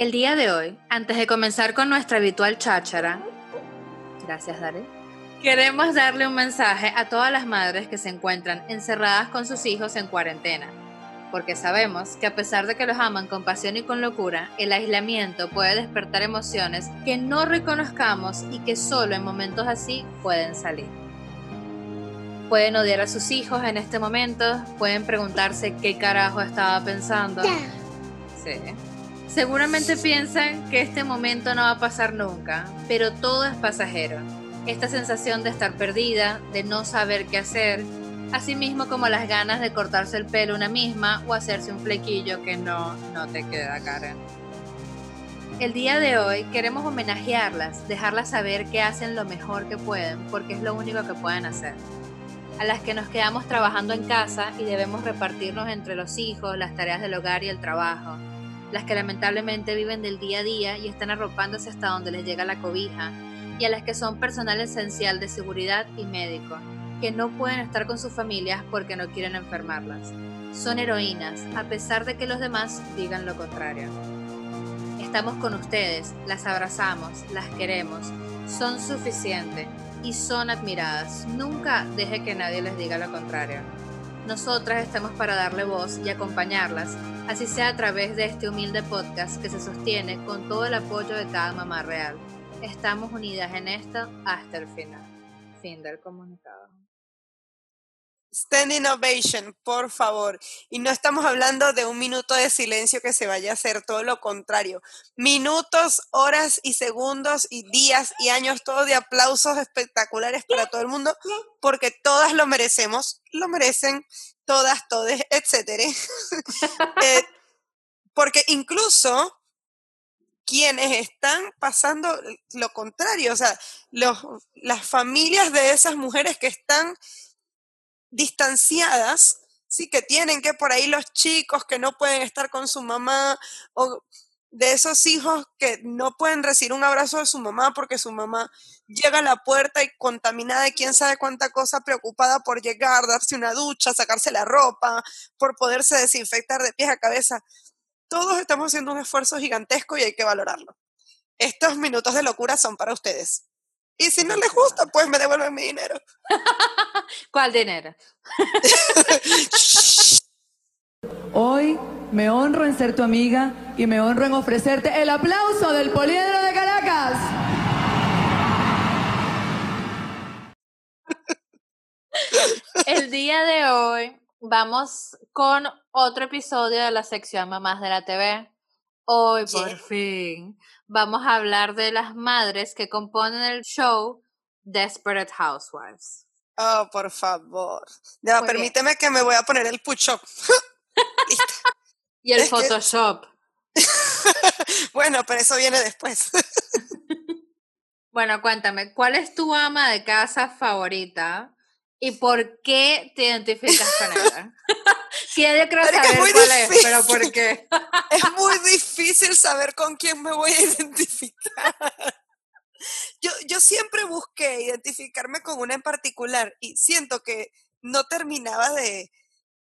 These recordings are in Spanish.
El día de hoy, antes de comenzar con nuestra habitual cháchara, gracias Dare, queremos darle un mensaje a todas las madres que se encuentran encerradas con sus hijos en cuarentena, porque sabemos que a pesar de que los aman con pasión y con locura, el aislamiento puede despertar emociones que no reconozcamos y que solo en momentos así pueden salir. Pueden odiar a sus hijos en este momento, pueden preguntarse qué carajo estaba pensando. Sí. Seguramente piensan que este momento no va a pasar nunca, pero todo es pasajero. Esta sensación de estar perdida, de no saber qué hacer, así mismo como las ganas de cortarse el pelo una misma o hacerse un flequillo que no, no te queda cara. El día de hoy queremos homenajearlas, dejarlas saber que hacen lo mejor que pueden, porque es lo único que pueden hacer. A las que nos quedamos trabajando en casa y debemos repartirnos entre los hijos, las tareas del hogar y el trabajo las que lamentablemente viven del día a día y están arropándose hasta donde les llega la cobija, y a las que son personal esencial de seguridad y médico, que no pueden estar con sus familias porque no quieren enfermarlas. Son heroínas, a pesar de que los demás digan lo contrario. Estamos con ustedes, las abrazamos, las queremos, son suficientes y son admiradas. Nunca deje que nadie les diga lo contrario. Nosotras estamos para darle voz y acompañarlas, así sea a través de este humilde podcast que se sostiene con todo el apoyo de cada mamá real. Estamos unidas en esto hasta el final. Fin del comunicado. Standing ovation, por favor. Y no estamos hablando de un minuto de silencio que se vaya a hacer, todo lo contrario. Minutos, horas y segundos y días y años, todo de aplausos espectaculares para todo el mundo, porque todas lo merecemos, lo merecen todas, todes, etcétera. Eh, porque incluso quienes están pasando lo contrario, o sea, los, las familias de esas mujeres que están distanciadas, sí, que tienen que por ahí los chicos que no pueden estar con su mamá, o de esos hijos que no pueden recibir un abrazo de su mamá porque su mamá llega a la puerta y contaminada de quién sabe cuánta cosa, preocupada por llegar, darse una ducha, sacarse la ropa, por poderse desinfectar de pies a cabeza. Todos estamos haciendo un esfuerzo gigantesco y hay que valorarlo. Estos minutos de locura son para ustedes. Y si no les gusta, pues me devuelven mi dinero. ¿Cuál dinero? Hoy me honro en ser tu amiga y me honro en ofrecerte el aplauso del Poliedro de Caracas. El día de hoy vamos con otro episodio de la sección Mamás de la TV. Hoy por fin vamos a hablar de las madres que componen el show Desperate Housewives. Oh, por favor. Ya, permíteme que me voy a poner el push-up. y el Photoshop. bueno, pero eso viene después. bueno, cuéntame, ¿cuál es tu ama de casa favorita y por qué te identificas con ella? Sí, yo creo saber cuál es, pero ¿por qué? es muy difícil saber con quién me voy a identificar. Yo, yo siempre busqué identificarme con una en particular y siento que no terminaba de,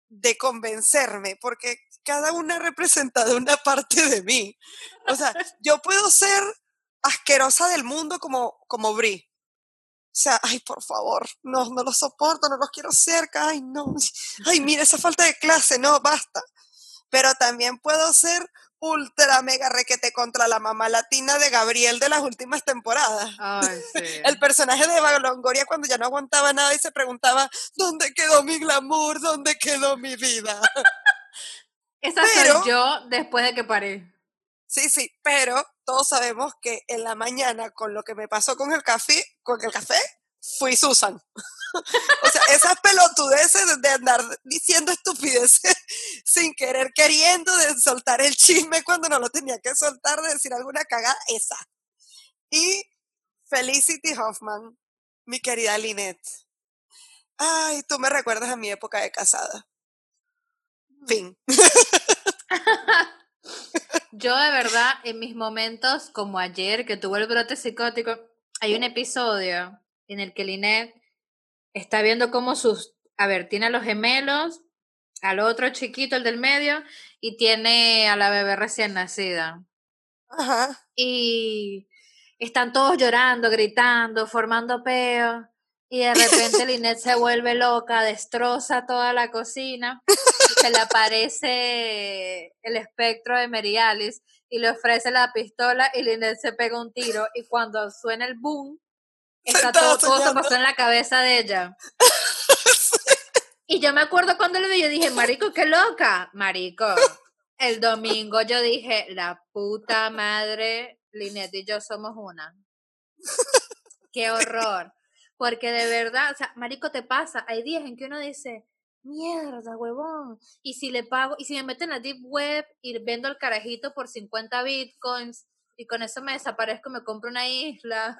de convencerme, porque cada una ha representado una parte de mí. O sea, yo puedo ser asquerosa del mundo como, como Brie, sea, ay, por favor, no, no lo soporto, no los quiero cerca, ay, no, ay, mira esa falta de clase, no, basta. Pero también puedo ser ultra mega requete contra la mamá latina de Gabriel de las últimas temporadas. Ay, sí. El personaje de Eva Longoria cuando ya no aguantaba nada y se preguntaba, ¿dónde quedó mi glamour? ¿Dónde quedó mi vida? Esa soy yo después de que paré. Sí, sí, pero todos sabemos que en la mañana con lo que me pasó con el café, con el café, fui Susan. o sea, esas pelotudeces de andar diciendo estupideces sin querer, queriendo de soltar el chisme cuando no lo tenía que soltar, de decir alguna cagada, esa. Y Felicity Hoffman, mi querida Lynette. Ay, tú me recuerdas a mi época de casada. Fin. Yo de verdad, en mis momentos, como ayer, que tuvo el brote psicótico, hay un episodio en el que Linet está viendo cómo sus, a ver, tiene a los gemelos, al otro chiquito, el del medio, y tiene a la bebé recién nacida. Ajá. Y están todos llorando, gritando, formando peo. Y de repente Linet se vuelve loca, destroza toda la cocina, y se le aparece el espectro de Mary Alice y le ofrece la pistola y Linet se pega un tiro y cuando suena el boom, está todo, todo se pasó en la cabeza de ella. Y yo me acuerdo cuando lo vi, yo dije, marico, qué loca, marico. El domingo yo dije, la puta madre, Linet y yo somos una. Qué horror. Porque de verdad, o sea, marico, te pasa, hay días en que uno dice, mierda, huevón, y si le pago, y si me meten en la deep web y vendo el carajito por 50 bitcoins, y con eso me desaparezco, me compro una isla.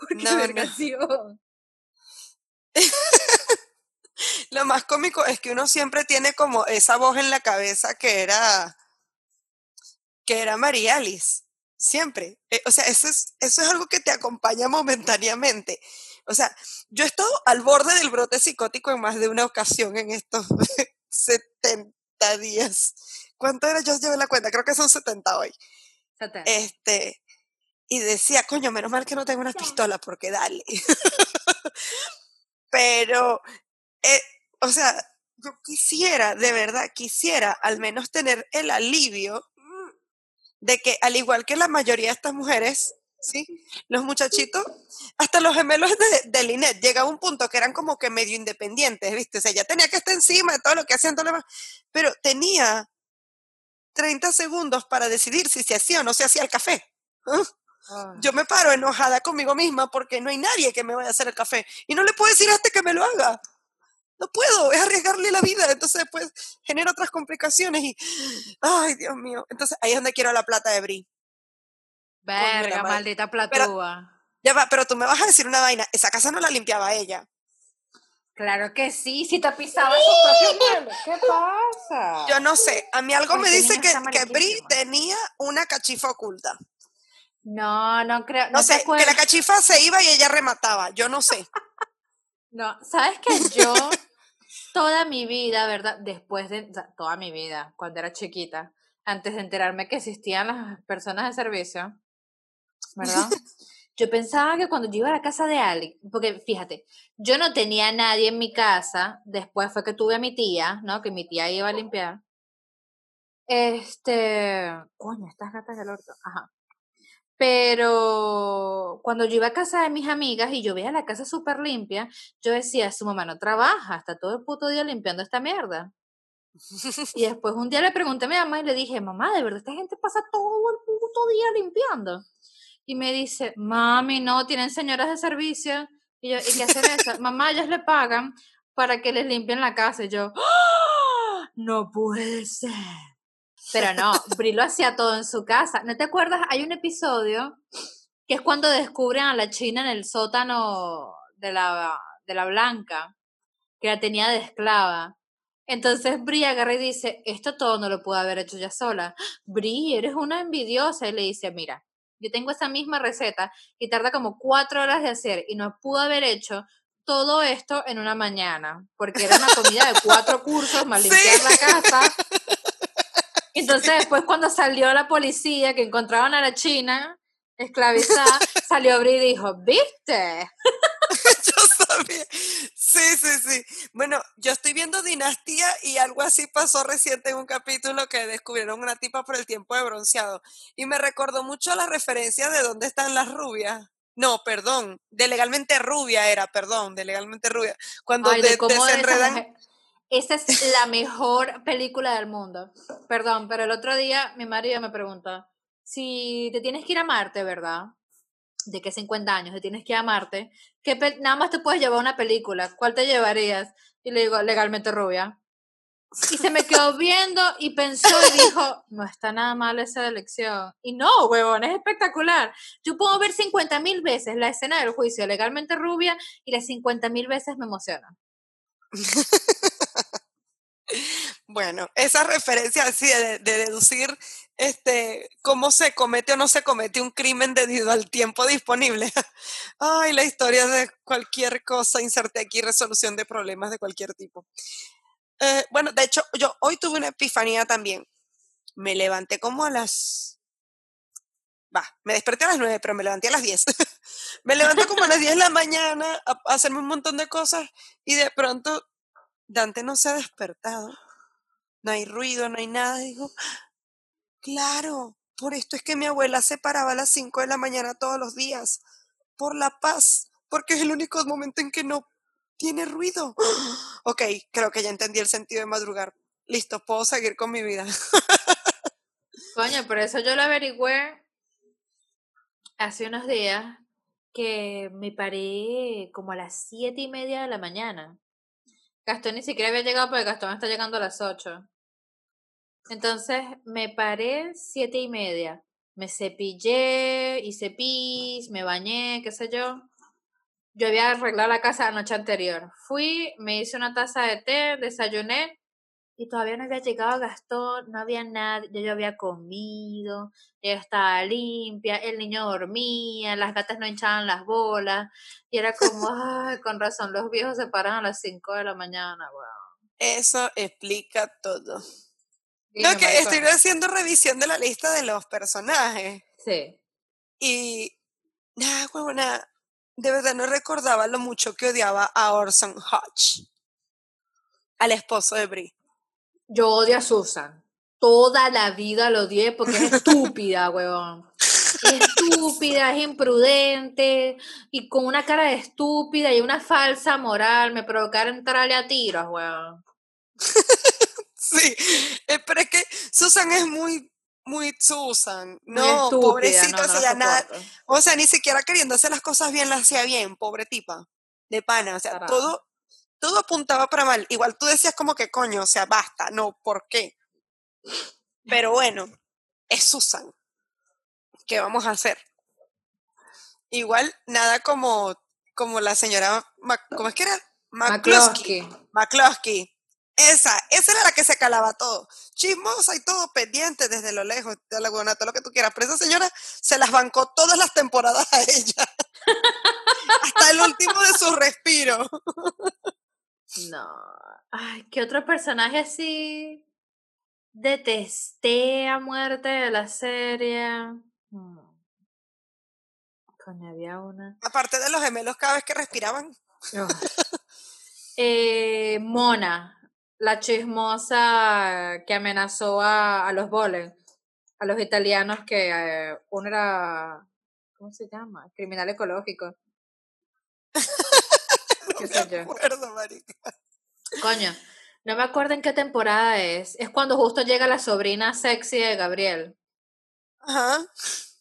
Porque no. Lo más cómico es que uno siempre tiene como esa voz en la cabeza que era que era María Alice. Siempre. Eh, o sea, eso es, eso es algo que te acompaña momentáneamente. O sea, yo he estado al borde del brote psicótico en más de una ocasión en estos 70 días. ¿Cuánto era? Yo llevé la cuenta, creo que son 70 hoy. Este, y decía, coño, menos mal que no tengo una pistola, porque dale. Pero, eh, o sea, yo quisiera, de verdad, quisiera al menos tener el alivio de que, al igual que la mayoría de estas mujeres, ¿sí? Los muchachitos, hasta los gemelos de, de Linet, llega a un punto que eran como que medio independientes, ¿viste? O sea, ya tenía que estar encima de todo lo que hacían todo lo demás, pero tenía 30 segundos para decidir si se hacía o no se hacía el café. ¿ah? Ah. Yo me paro enojada conmigo misma porque no hay nadie que me vaya a hacer el café. Y no le puedo decir a este que me lo haga. No puedo, es arriesgarle la vida. Entonces, pues, genera otras complicaciones y, ay, Dios mío. Entonces, ahí es donde quiero la plata de Brie. Verga, maldita platúa. ya va, pero tú me vas a decir una vaina. Esa casa no la limpiaba ella. Claro que sí, si te pisaba su propio ¿Qué pasa? Yo no sé. A mí algo me dice que, que Bri tenía una cachifa oculta. No, no creo. No, sé, que la cachifa se iba y ella remataba. Yo no sé. no, ¿sabes que yo toda mi vida, verdad? Después de. toda mi vida, cuando era chiquita, antes de enterarme que existían las personas de servicio, ¿verdad? Yo pensaba que cuando yo iba a la casa de alguien, porque fíjate, yo no tenía a nadie en mi casa, después fue que tuve a mi tía, ¿no? Que mi tía iba a limpiar. Este, coño, estas gatas del orto, ajá. Pero cuando yo iba a casa de mis amigas y yo veía la casa súper limpia, yo decía, su mamá no trabaja, está todo el puto día limpiando esta mierda. Y después un día le pregunté a mi mamá y le dije, mamá, ¿de verdad esta gente pasa todo el puto día limpiando? Y me dice, mami, no, tienen señoras de servicio. Y yo, ¿y qué hacen eso? mamá, ellas le pagan para que les limpien la casa. Y yo, ¡Ah! no puede ser. Pero no, Bri lo hacía todo en su casa. ¿No te acuerdas? Hay un episodio que es cuando descubren a la china en el sótano de la, de la blanca, que la tenía de esclava. Entonces Bri agarra y dice, esto todo no lo puedo haber hecho ya sola. Bri, eres una envidiosa. Y le dice, mira, yo tengo esa misma receta y tarda como cuatro horas de hacer y no pudo haber hecho todo esto en una mañana, porque era una comida de cuatro cursos más limpiar la casa. Entonces después cuando salió la policía que encontraban a la china esclavizada, salió Bri y dijo, ¿viste? yo sabía. Sí, sí, sí. Bueno, yo estoy viendo Dinastía y algo así pasó reciente en un capítulo que descubrieron una tipa por el tiempo de bronceado. Y me recordó mucho la referencia de dónde están las rubias. No, perdón, de legalmente rubia era, perdón, de legalmente rubia. Cuando Ay, de, desenredan... Esa es la mejor película del mundo. Perdón, pero el otro día mi marido me pregunta, si te tienes que ir a Marte, ¿verdad? de que 50 años te tienes que amarte, que nada más te puedes llevar una película, ¿cuál te llevarías? Y le digo, legalmente rubia. Y se me quedó viendo y pensó y dijo, no está nada mal esa elección. Y no, huevón, es espectacular. Yo puedo ver 50 mil veces la escena del juicio legalmente rubia y las 50 mil veces me emociona. Bueno, esa referencia de, deducir este, cómo se comete o no se comete un crimen debido al tiempo disponible. Ay, la historia de cualquier cosa, inserte aquí resolución de problemas de cualquier tipo. Eh, bueno, de hecho, yo hoy tuve una epifanía también. Me levanté como a las va, me desperté a las 9, pero me levanté a las 10. me levanto como a las 10 de la mañana a hacerme un montón de cosas y de pronto Dante no se ha despertado. No hay ruido, no hay nada. Digo, claro, por esto es que mi abuela se paraba a las 5 de la mañana todos los días. Por la paz, porque es el único momento en que no tiene ruido. Ok, creo que ya entendí el sentido de madrugar. Listo, puedo seguir con mi vida. Coño, por eso yo lo averigüé hace unos días que me paré como a las siete y media de la mañana. Gastón ni siquiera había llegado porque Gastón está llegando a las ocho. Entonces me paré siete y media. Me cepillé, hice pis, me bañé, qué sé yo. Yo había arreglado la casa la noche anterior. Fui, me hice una taza de té, desayuné y todavía no había llegado Gastón, no había nada, yo ya había comido, ya estaba limpia, el niño dormía, las gatas no hinchaban las bolas, y era como, ay, con razón, los viejos se paran a las 5 de la mañana, wow. Eso explica todo. No, que estoy haciendo revisión de la lista de los personajes. Sí. Y, nada, huevona, de verdad no recordaba lo mucho que odiaba a Orson Hodge, al esposo de Brie. Yo odio a Susan. Toda la vida lo odié porque es estúpida, huevón. Es estúpida, es imprudente y con una cara de estúpida y una falsa moral me provocaron entrarle a tiros, weón. sí, eh, pero es que Susan es muy, muy Susan. No, pobrecita, o sea, nada, o sea, ni siquiera queriendo hacer las cosas bien, las hacía bien, pobre tipa, de pana, o sea, todo, todo apuntaba para mal. Igual tú decías como que coño, o sea, basta, no, ¿por qué? Pero bueno, es Susan. ¿Qué vamos a hacer? Igual, nada como, como la señora, ¿cómo es que era? McCloskey. McCloskey. Esa, esa era la que se calaba todo. Chismosa y todo pendiente desde lo lejos, de la todo lo que tú quieras. Pero esa señora se las bancó todas las temporadas a ella. Hasta el último de su respiro. No. Ay, ¿qué otro personaje así detesté a muerte de la serie? Hmm. Coño, había una. Aparte de los gemelos cada vez que respiraban. eh, Mona, la chismosa que amenazó a, a los Bolen, a los italianos que eh, uno era, ¿cómo se llama? Criminal ecológico. no me acuerdo, marica. Coño, no me acuerdo en qué temporada es. Es cuando justo llega la sobrina sexy de Gabriel. Ajá.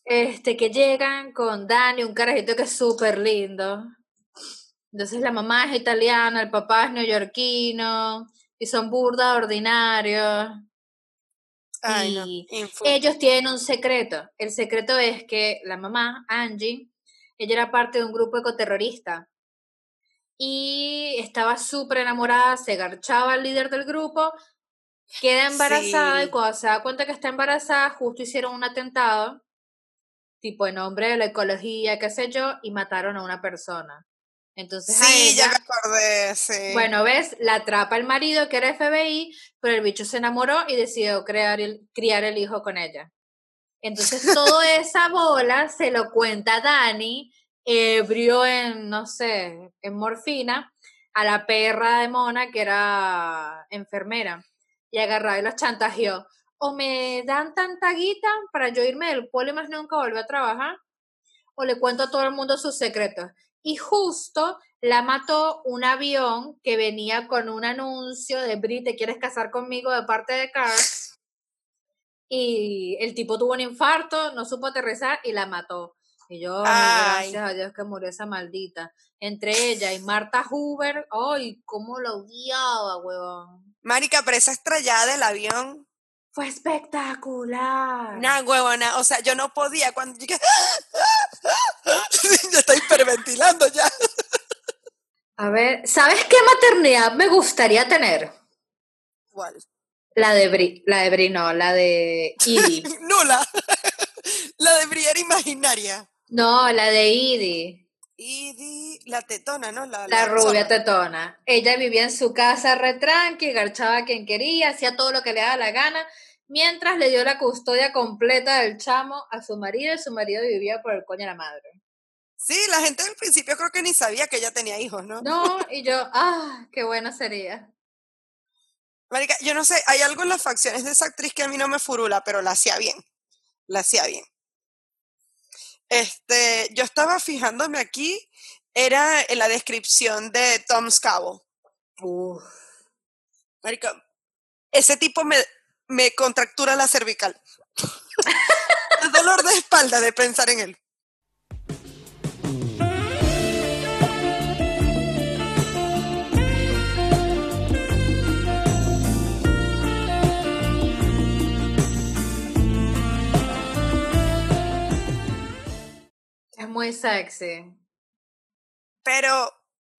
Este, que llegan con Dani, un carajito que es súper lindo. Entonces la mamá es italiana, el papá es neoyorquino, y son burda ordinarios. y ellos tienen un secreto. El secreto es que la mamá, Angie, ella era parte de un grupo ecoterrorista y estaba súper enamorada, se garchaba al líder del grupo, queda embarazada y cuando se da cuenta que está embarazada, justo hicieron un atentado, tipo en nombre de la ecología, qué sé yo, y mataron a una persona. Entonces sí, ya me acordé, sí. Bueno, ves, la atrapa el marido que era FBI, pero el bicho se enamoró y decidió crear el, criar el hijo con ella. Entonces toda esa bola se lo cuenta Dani ebrio en, no sé, en morfina, a la perra de Mona, que era enfermera, y agarró y los chantajeó. O me dan tanta guita para yo irme del pueblo más nunca volver a trabajar, o le cuento a todo el mundo sus secretos. Y justo la mató un avión que venía con un anuncio de Brit, ¿te quieres casar conmigo? de parte de Carl. Y el tipo tuvo un infarto, no supo aterrizar y la mató. Y yo, gracias a Dios que murió esa maldita. Entre ella y Marta Huber, ay, cómo la odiaba, huevón. Marica, pero esa estrellada del avión. Fue espectacular. Nah, huevona, o sea, yo no podía cuando llegué. ya estoy hiperventilando ya. A ver, ¿sabes qué maternidad me gustaría tener? ¿Cuál? La de Bri, la de Bri, no, la de Ivy. Nula. la de Bri era imaginaria. No, la de Idi. Idi, la tetona, ¿no? La, la, rubia tetona. Ella vivía en su casa retranqui, garchaba a quien quería, hacía todo lo que le daba la gana mientras le dio la custodia completa del chamo a su marido y su marido vivía por el coño de la madre. Sí, la gente del principio creo que ni sabía que ella tenía hijos, ¿no? No, y yo, ah, qué bueno sería. Marica, yo no sé, hay algo en las facciones de esa actriz que a mí no me furula, pero la hacía bien. La hacía bien. Este, yo estaba fijándome aquí, era en la descripción de Tom Scavo. Marica, ese tipo me, me contractura la cervical. El dolor de espalda de pensar en él. Es muy sexy. Pero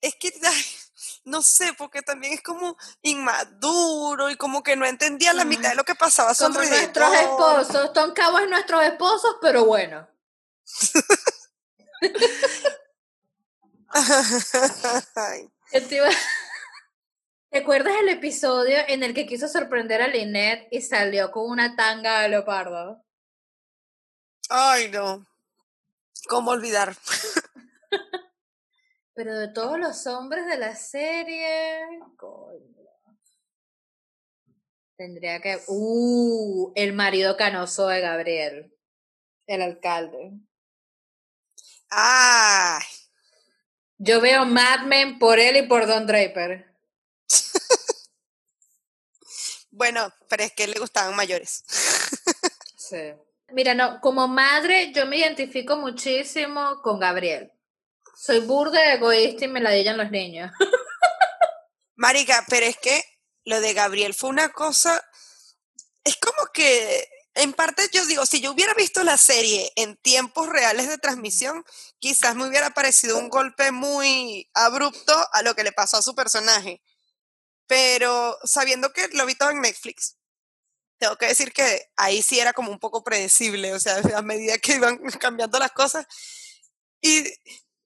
es que, no sé, porque también es como inmaduro y como que no entendía la mitad de lo que pasaba. Son como nuestros esposos. Tom Cabo es nuestros esposos, pero bueno. ¿Te acuerdas el episodio en el que quiso sorprender a Lynette y salió con una tanga de leopardo? Ay, no. ¿Cómo olvidar? Pero de todos los hombres de la serie, Tendría que. Uh, el marido canoso de Gabriel. El alcalde. ¡Ay! Yo veo Mad Men por él y por Don Draper. bueno, pero es que le gustaban mayores. sí. Mira, no, como madre yo me identifico muchísimo con Gabriel. Soy burda, egoísta y me la dillan los niños. Marica, pero es que lo de Gabriel fue una cosa, es como que, en parte yo digo, si yo hubiera visto la serie en tiempos reales de transmisión, quizás me hubiera parecido un golpe muy abrupto a lo que le pasó a su personaje. Pero sabiendo que lo vi todo en Netflix, tengo que decir que ahí sí era como un poco predecible, o sea, a medida que iban cambiando las cosas. Y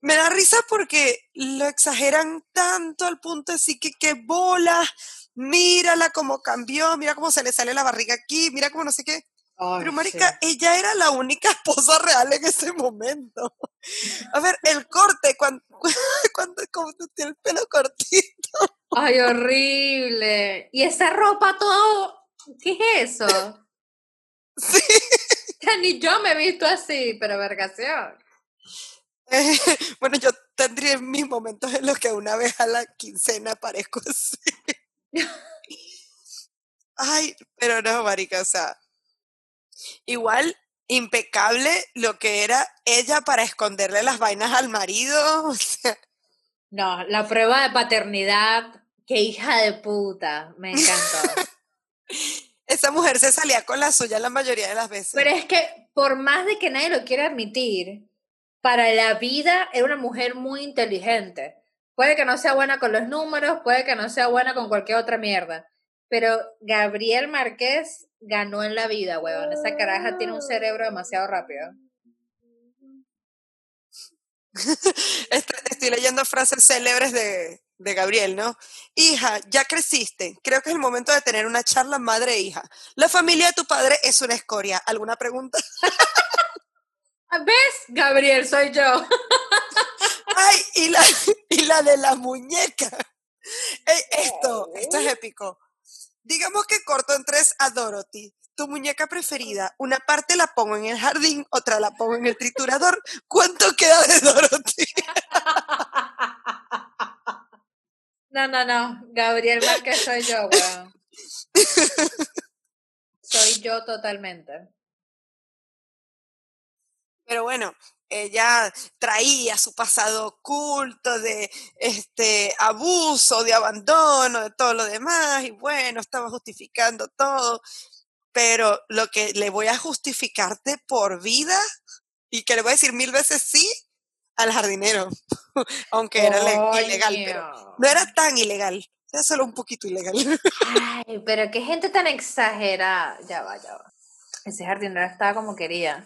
me da risa porque lo exageran tanto al punto de que qué bola, mírala cómo cambió, mira cómo se le sale la barriga aquí, mira cómo no sé qué. Pero marica, ella era la única esposa real en ese momento. A ver, el corte, cuando, cuando, cuando tiene el pelo cortito. Ay, horrible. Y esa ropa todo ¿Qué es eso? Sí. Ni yo me he visto así, pero vergación. bueno, yo tendría mis momentos en los que una vez a la quincena parezco así. Ay, pero no, marica, o sea, igual impecable lo que era ella para esconderle las vainas al marido. No, la prueba de paternidad, qué hija de puta, me encantó. Esa mujer se salía con la suya la mayoría de las veces. Pero es que, por más de que nadie lo quiera admitir, para la vida era una mujer muy inteligente. Puede que no sea buena con los números, puede que no sea buena con cualquier otra mierda. Pero Gabriel Márquez ganó en la vida, weón. Esa caraja tiene un cerebro demasiado rápido. Estoy leyendo frases célebres de, de Gabriel, ¿no? Hija, ya creciste. Creo que es el momento de tener una charla madre e hija. La familia de tu padre es una escoria. ¿Alguna pregunta? ¿Ves? Gabriel, soy yo. Ay, y la, y la de la muñeca. esto, esto es épico. Digamos que corto en tres a Dorothy. Tu muñeca preferida. Una parte la pongo en el jardín, otra la pongo en el triturador. ¿Cuánto queda de Dorothy? No, no, no. Gabriel Márquez soy yo, weón. soy yo totalmente. Pero bueno, ella traía su pasado oculto de este abuso, de abandono, de todo lo demás, y bueno, estaba justificando todo. Pero lo que le voy a justificarte por vida y que le voy a decir mil veces sí, al jardinero, aunque era ilegal, pero no era tan ilegal, era solo un poquito ilegal. Ay, pero qué gente tan exagerada. Ya va, ya va. Ese jardinero estaba como quería.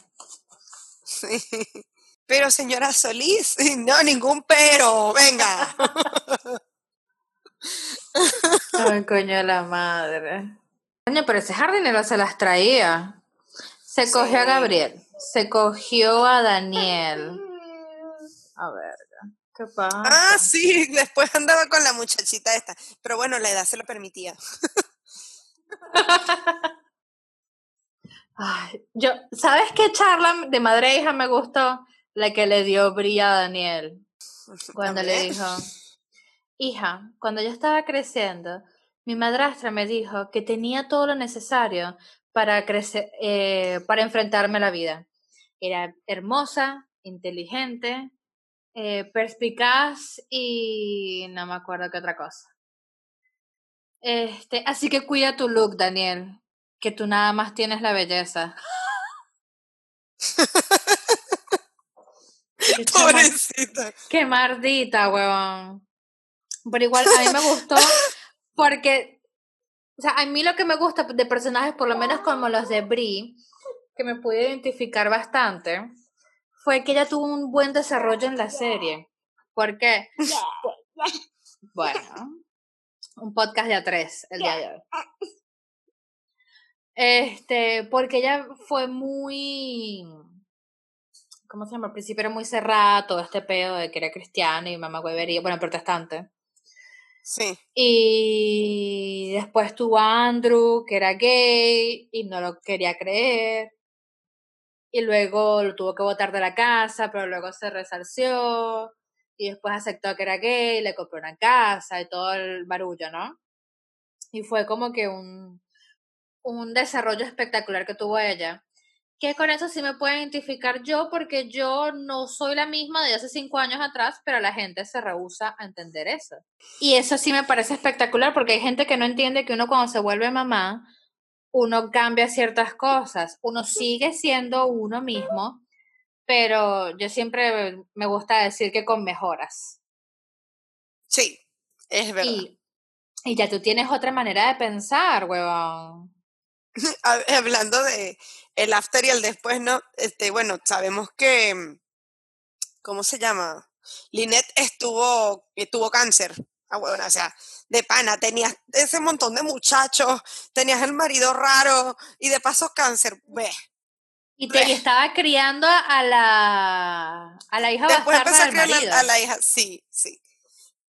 Sí. Pero señora Solís, no, ningún pero, venga. Ay, coño la madre. Coño, pero ese jardinero se las traía. Se cogió a Gabriel, se cogió a Daniel. A ver, ¿qué pasa? Ah, sí, después andaba con la muchachita esta. Pero bueno, la edad se lo permitía. Ay, yo, ¿sabes qué charla de madre e hija me gustó? La que le dio brilla a Daniel. Cuando le dijo, hija, cuando yo estaba creciendo, mi madrastra me dijo que tenía todo lo necesario para crecer, eh, para enfrentarme a la vida. Era hermosa, inteligente, eh, perspicaz y no me acuerdo qué otra cosa. Este, así que cuida tu look, Daniel, que tú nada más tienes la belleza. Pobrecita. Qué mardita, huevón. Pero igual a mí me gustó porque, o sea, a mí lo que me gusta de personajes, por lo menos como los de Brie, que me pude identificar bastante, fue que ella tuvo un buen desarrollo en la serie. ¿Por qué? Bueno, un podcast de a tres el día de hoy. Este, porque ella fue muy, ¿cómo se llama? Al principio era muy cerrada, todo este pedo de que era cristiano y mamá huevería, bueno, protestante. Sí. Y después tuvo a Andrew, que era gay y no lo quería creer. Y luego lo tuvo que botar de la casa, pero luego se resarció. Y después aceptó que era gay, le compró una casa y todo el barullo, ¿no? Y fue como que un, un desarrollo espectacular que tuvo ella que con eso sí me puedo identificar yo porque yo no soy la misma de hace cinco años atrás, pero la gente se rehúsa a entender eso. Y eso sí me parece espectacular porque hay gente que no entiende que uno cuando se vuelve mamá, uno cambia ciertas cosas, uno sigue siendo uno mismo, pero yo siempre me gusta decir que con mejoras. Sí, es verdad. Y, y ya tú tienes otra manera de pensar, huevón. hablando de el after y el después, ¿no? Este, bueno, sabemos que, mm, ¿cómo se llama? Lynette estuvo, tuvo cáncer. Ah, bueno, o sea, de pana, tenías ese montón de muchachos, tenías el marido raro y de paso cáncer. Ve. Y te estaba criando a la, a la hija Después empecé a criar a la hija, sí, sí.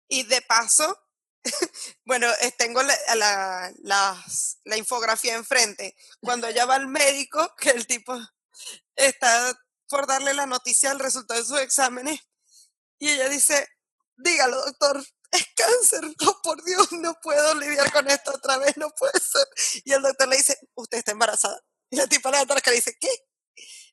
Y de paso, bueno, tengo la, la, la, infografía enfrente. Cuando ella va al médico, que el tipo está por darle la noticia del resultado de sus exámenes, y ella dice, dígalo, doctor, es cáncer, no, por Dios, no puedo lidiar con esto otra vez, no puede ser. Y el doctor le dice, usted está embarazada. Y la tipa le da cara y dice, ¿qué?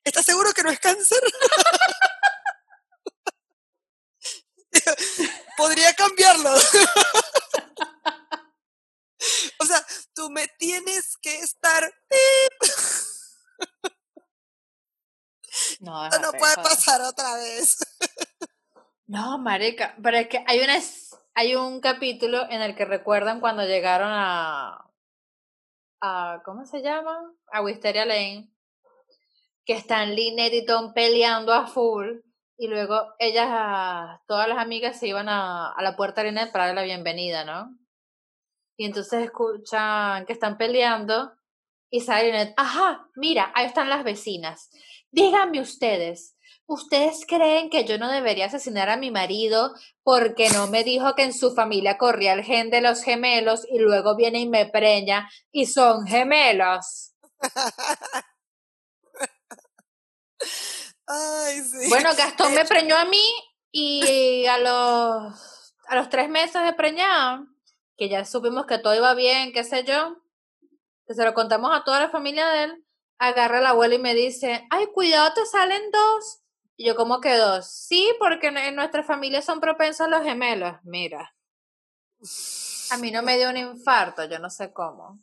¿Estás seguro que no es cáncer? Podría cambiarlo. o sea, tú me tienes que estar... No, no puede pasar otra vez. No, marica, pero es que hay una hay un capítulo en el que recuerdan cuando llegaron a a ¿cómo se llama? a Wisteria Lane que están Lynette y Tom peleando a full y luego ellas, todas las amigas se iban a, a la puerta de Lynette para darle la bienvenida, ¿no? Y entonces escuchan que están peleando y sale Lynette, ajá, mira, ahí están las vecinas. Díganme ustedes, ¿ustedes creen que yo no debería asesinar a mi marido porque no me dijo que en su familia corría el gen de los gemelos y luego viene y me preña y son gemelos? Ay, sí. Bueno, Gastón me preñó a mí y a los, a los tres meses de preñada, que ya supimos que todo iba bien, qué sé yo, que se lo contamos a toda la familia de él, agarra la abuela y me dice, ay, cuidado, te salen dos. Y yo, ¿cómo que dos? Sí, porque en nuestra familia son propensos los gemelos. Mira. A mí no me dio un infarto, yo no sé cómo.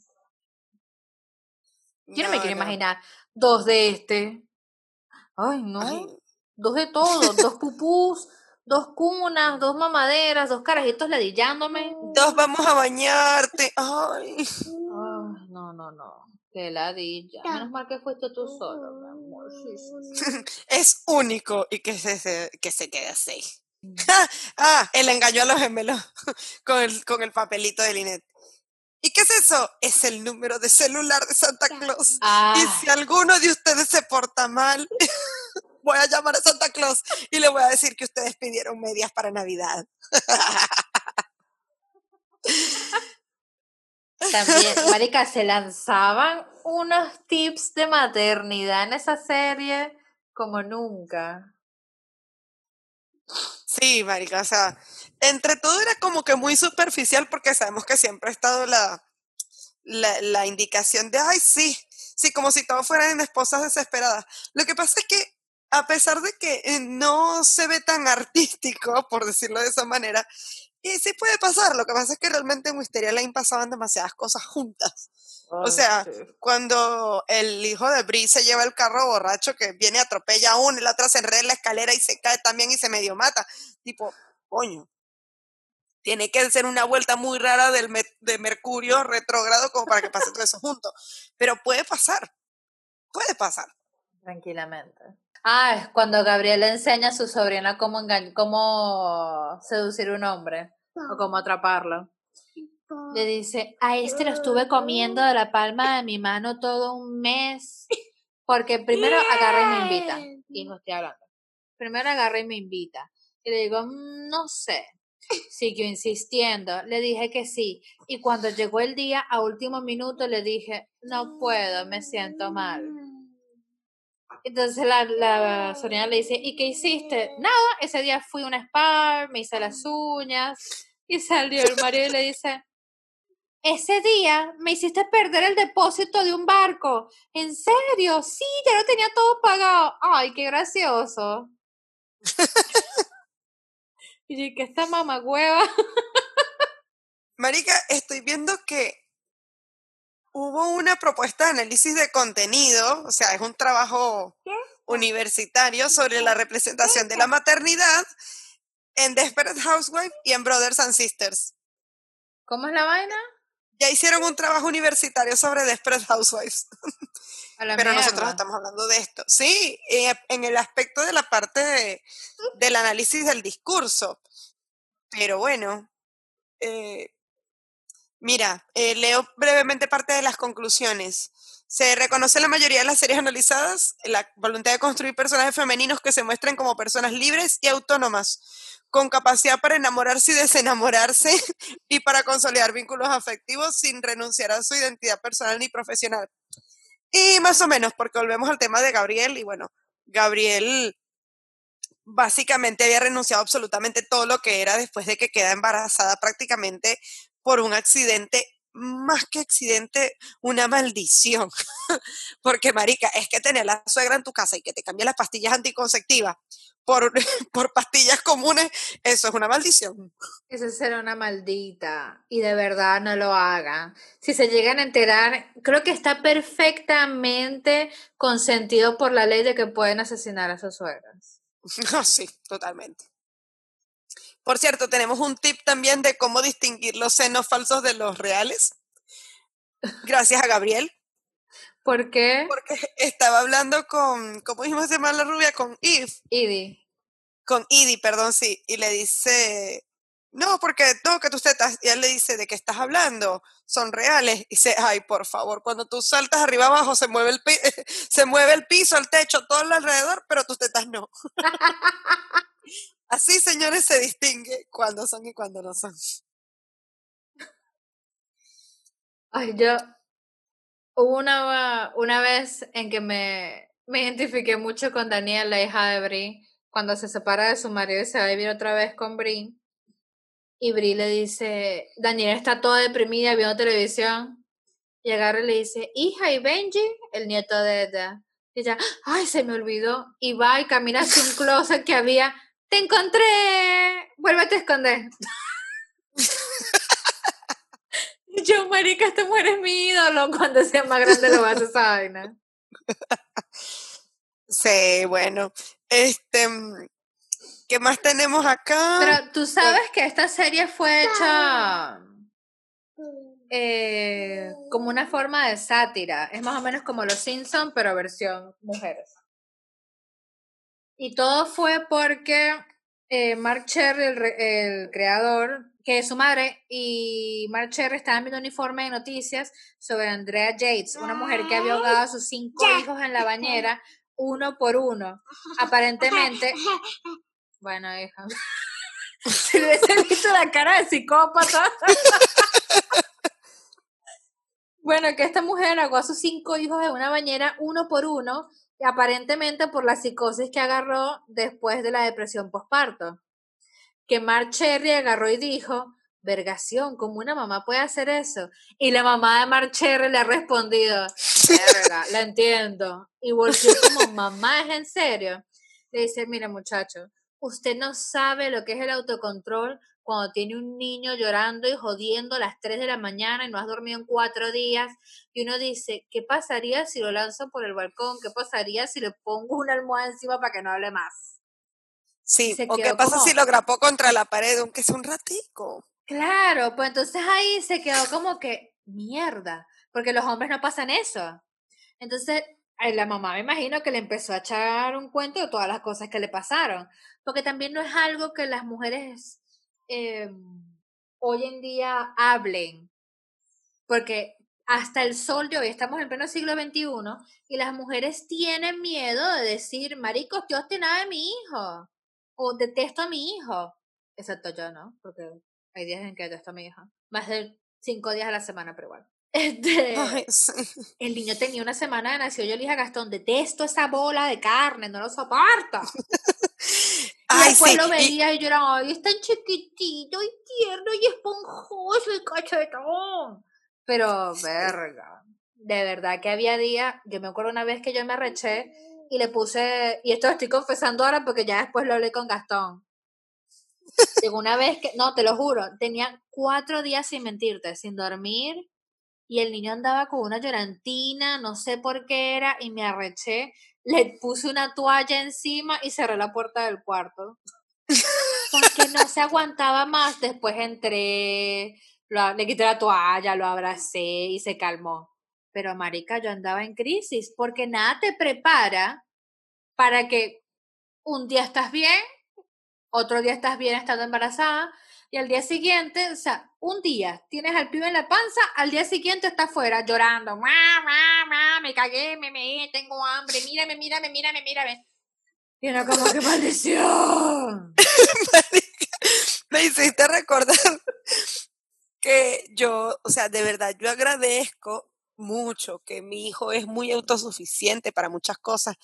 Yo no, me quiero imaginar dos de este. Ay, no. Dos de todo, dos pupús, dos cunas, dos mamaderas, dos carajitos ladillándome. Dos vamos a bañarte. Ay. Ay no, no, no. Qué ladilla. Menos mal que fuiste tú solo, mi amor. es único y que se, que se quede así. Mm. ah, el engaño a los gemelos con el, con el papelito de Linet. ¿Y qué es eso? Es el número de celular de Santa Claus. Ah. Y si alguno de ustedes se porta mal, voy a llamar a Santa Claus y le voy a decir que ustedes pidieron medias para Navidad. También, marica, se lanzaban unos tips de maternidad en esa serie como nunca. Sí, marica, o sea, entre todo era como que muy superficial porque sabemos que siempre ha estado la, la, la indicación de, ay, sí, sí, como si todos fueran esposas desesperadas. Lo que pasa es que a pesar de que eh, no se ve tan artístico, por decirlo de esa manera, y sí puede pasar, lo que pasa es que realmente en Wisteria Lane pasaban demasiadas cosas juntas. O sea, cuando el hijo de Brie se lleva el carro borracho que viene atropella a uno y la otra se enreda en la escalera y se cae también y se medio mata. Tipo, coño. Tiene que ser una vuelta muy rara del de Mercurio retrógrado como para que pase todo eso junto. Pero puede pasar. Puede pasar. Tranquilamente. Ah, es cuando Gabriel le enseña a su sobrina cómo, cómo seducir a un hombre o cómo atraparlo. Le dice, a este lo estuve comiendo de la palma de mi mano todo un mes. Porque primero agarra y me invita. Hijo, estoy hablando. Primero agarra y me invita. Y le digo, mm, no sé. Siguió insistiendo. Le dije que sí. Y cuando llegó el día, a último minuto, le dije, no puedo, me siento mal. Entonces la, la le dice, ¿y qué hiciste? Nada, ese día fui a un spa, me hice las uñas. Y salió el marido y le dice, ese día me hiciste perder el depósito de un barco. ¿En serio? Sí, ya lo tenía todo pagado. Ay, qué gracioso. y que esta mamagüeva. Marica, estoy viendo que hubo una propuesta de análisis de contenido, o sea, es un trabajo universitario sobre la representación de la maternidad en Desperate Housewife y en Brothers and Sisters. ¿Cómo es la vaina? ya hicieron un trabajo universitario sobre Desperate Housewives. Pero nosotros estamos hablando de esto. Sí, eh, en el aspecto de la parte del análisis del discurso. Pero bueno, eh, mira, eh, leo brevemente parte de las conclusiones. Se reconoce la mayoría de las series analizadas la voluntad de construir personajes femeninos que se muestren como personas libres y autónomas, con capacidad para enamorarse y desenamorarse y para consolidar vínculos afectivos sin renunciar a su identidad personal ni profesional. Y más o menos, porque volvemos al tema de Gabriel, y bueno, Gabriel básicamente había renunciado absolutamente todo lo que era después de que queda embarazada prácticamente por un accidente más que accidente, una maldición. Porque, marica, es que tener la suegra en tu casa y que te cambie las pastillas anticonceptivas por, por pastillas comunes, eso es una maldición. Eso será una maldita. Y de verdad no lo hagan. Si se llegan a enterar, creo que está perfectamente consentido por la ley de que pueden asesinar a sus suegras. sí, totalmente. Por cierto, tenemos un tip también de cómo distinguir los senos falsos de los reales. Gracias a Gabriel. ¿Por qué? Porque estaba hablando con, ¿cómo dijimos de la rubia? Con Eve. Idi. Con Idi, perdón, sí. Y le dice, no, porque no, que tus tetas, y él le dice, ¿de qué estás hablando? Son reales. Y dice, ay, por favor, cuando tú saltas arriba abajo se mueve el, se mueve el piso, el techo, todo alrededor, pero tus tetas no. Así, señores, se distingue cuándo son y cuándo no son. Ay, yo hubo una, una vez en que me, me identifiqué mucho con Daniel, la hija de Brie, cuando se separa de su marido y se va a vivir otra vez con Brie. Y Brie le dice, Daniel está toda deprimida viendo televisión. Y agarra y le dice, hija, ¿y Benji? El nieto de ella. Y ella, ay, se me olvidó. Y va y camina hacia un closet que había te encontré, vuélvete a esconder. Yo, marica, esta mujer es mi ídolo. Cuando sea más grande lo vas a esa vaina. Sí, bueno. Este, ¿qué más tenemos acá? Pero tú sabes que esta serie fue hecha eh, como una forma de sátira. Es más o menos como Los Simpsons, pero versión mujeres. Y todo fue porque eh, Mark Cherry, el, creador, que su madre y Mark Cherry estaban viendo un informe de noticias sobre Andrea Yates, una mujer que había ahogado a sus cinco hijos en la bañera, uno por uno. Aparentemente, bueno, hija, si hubiese visto la cara de psicópata. bueno, que esta mujer ahogó a sus cinco hijos en una bañera, uno por uno, aparentemente por la psicosis que agarró después de la depresión postparto que Mark Cherry agarró y dijo, vergación, ¿cómo una mamá puede hacer eso? Y la mamá de Mark Cherry le ha respondido, verga, la entiendo. Y volvió como, mamá, ¿es en serio? Le dice, mire muchacho, usted no sabe lo que es el autocontrol cuando tiene un niño llorando y jodiendo a las 3 de la mañana y no has dormido en cuatro días, y uno dice, ¿qué pasaría si lo lanzo por el balcón? ¿Qué pasaría si le pongo una almohada encima para que no hable más? Sí, o qué pasa si lo grapó contra la pared, aunque sea un ratico. Claro, pues entonces ahí se quedó como que mierda, porque los hombres no pasan eso. Entonces, la mamá me imagino que le empezó a echar un cuento de todas las cosas que le pasaron, porque también no es algo que las mujeres em, hoy en día hablen, porque hasta el sol de hoy, estamos en pleno siglo XXI, y las mujeres tienen miedo de decir, marico, yo nada de mi hijo o detesto a mi hijo. Excepto yo, ¿no? Porque hay días en que detesto a mi hija. Más de cinco días a la semana, pero igual. Este, El niño tenía una semana, nació yo le dije a Gastón, detesto esa bola de carne, no lo soporto. y después lo veía y yo era, ay, es tan chiquitito y tierno y esponjoso y cachetón. Pero, verga, de verdad que había días, yo me acuerdo una vez que yo me arreché y le puse, y esto lo estoy confesando ahora porque ya después lo hablé con Gastón. Llegó una vez que, no, te lo juro, tenía cuatro días sin mentirte, sin dormir, y el niño andaba con una llorantina, no sé por qué era, y me arreché, le puse una toalla encima y cerré la puerta del cuarto. Porque no se aguantaba más, después entré, le quité la toalla, lo abracé y se calmó. Pero, marica, yo andaba en crisis porque nada te prepara para que un día estás bien, otro día estás bien estando embarazada, y al día siguiente, o sea, un día tienes al pibe en la panza, al día siguiente estás fuera llorando, me cagué, me me tengo hambre, mírame, mírame, mírame, mírame. Y uno como que maldición. me hiciste recordar que yo, o sea, de verdad, yo agradezco mucho, que mi hijo es muy autosuficiente para muchas cosas,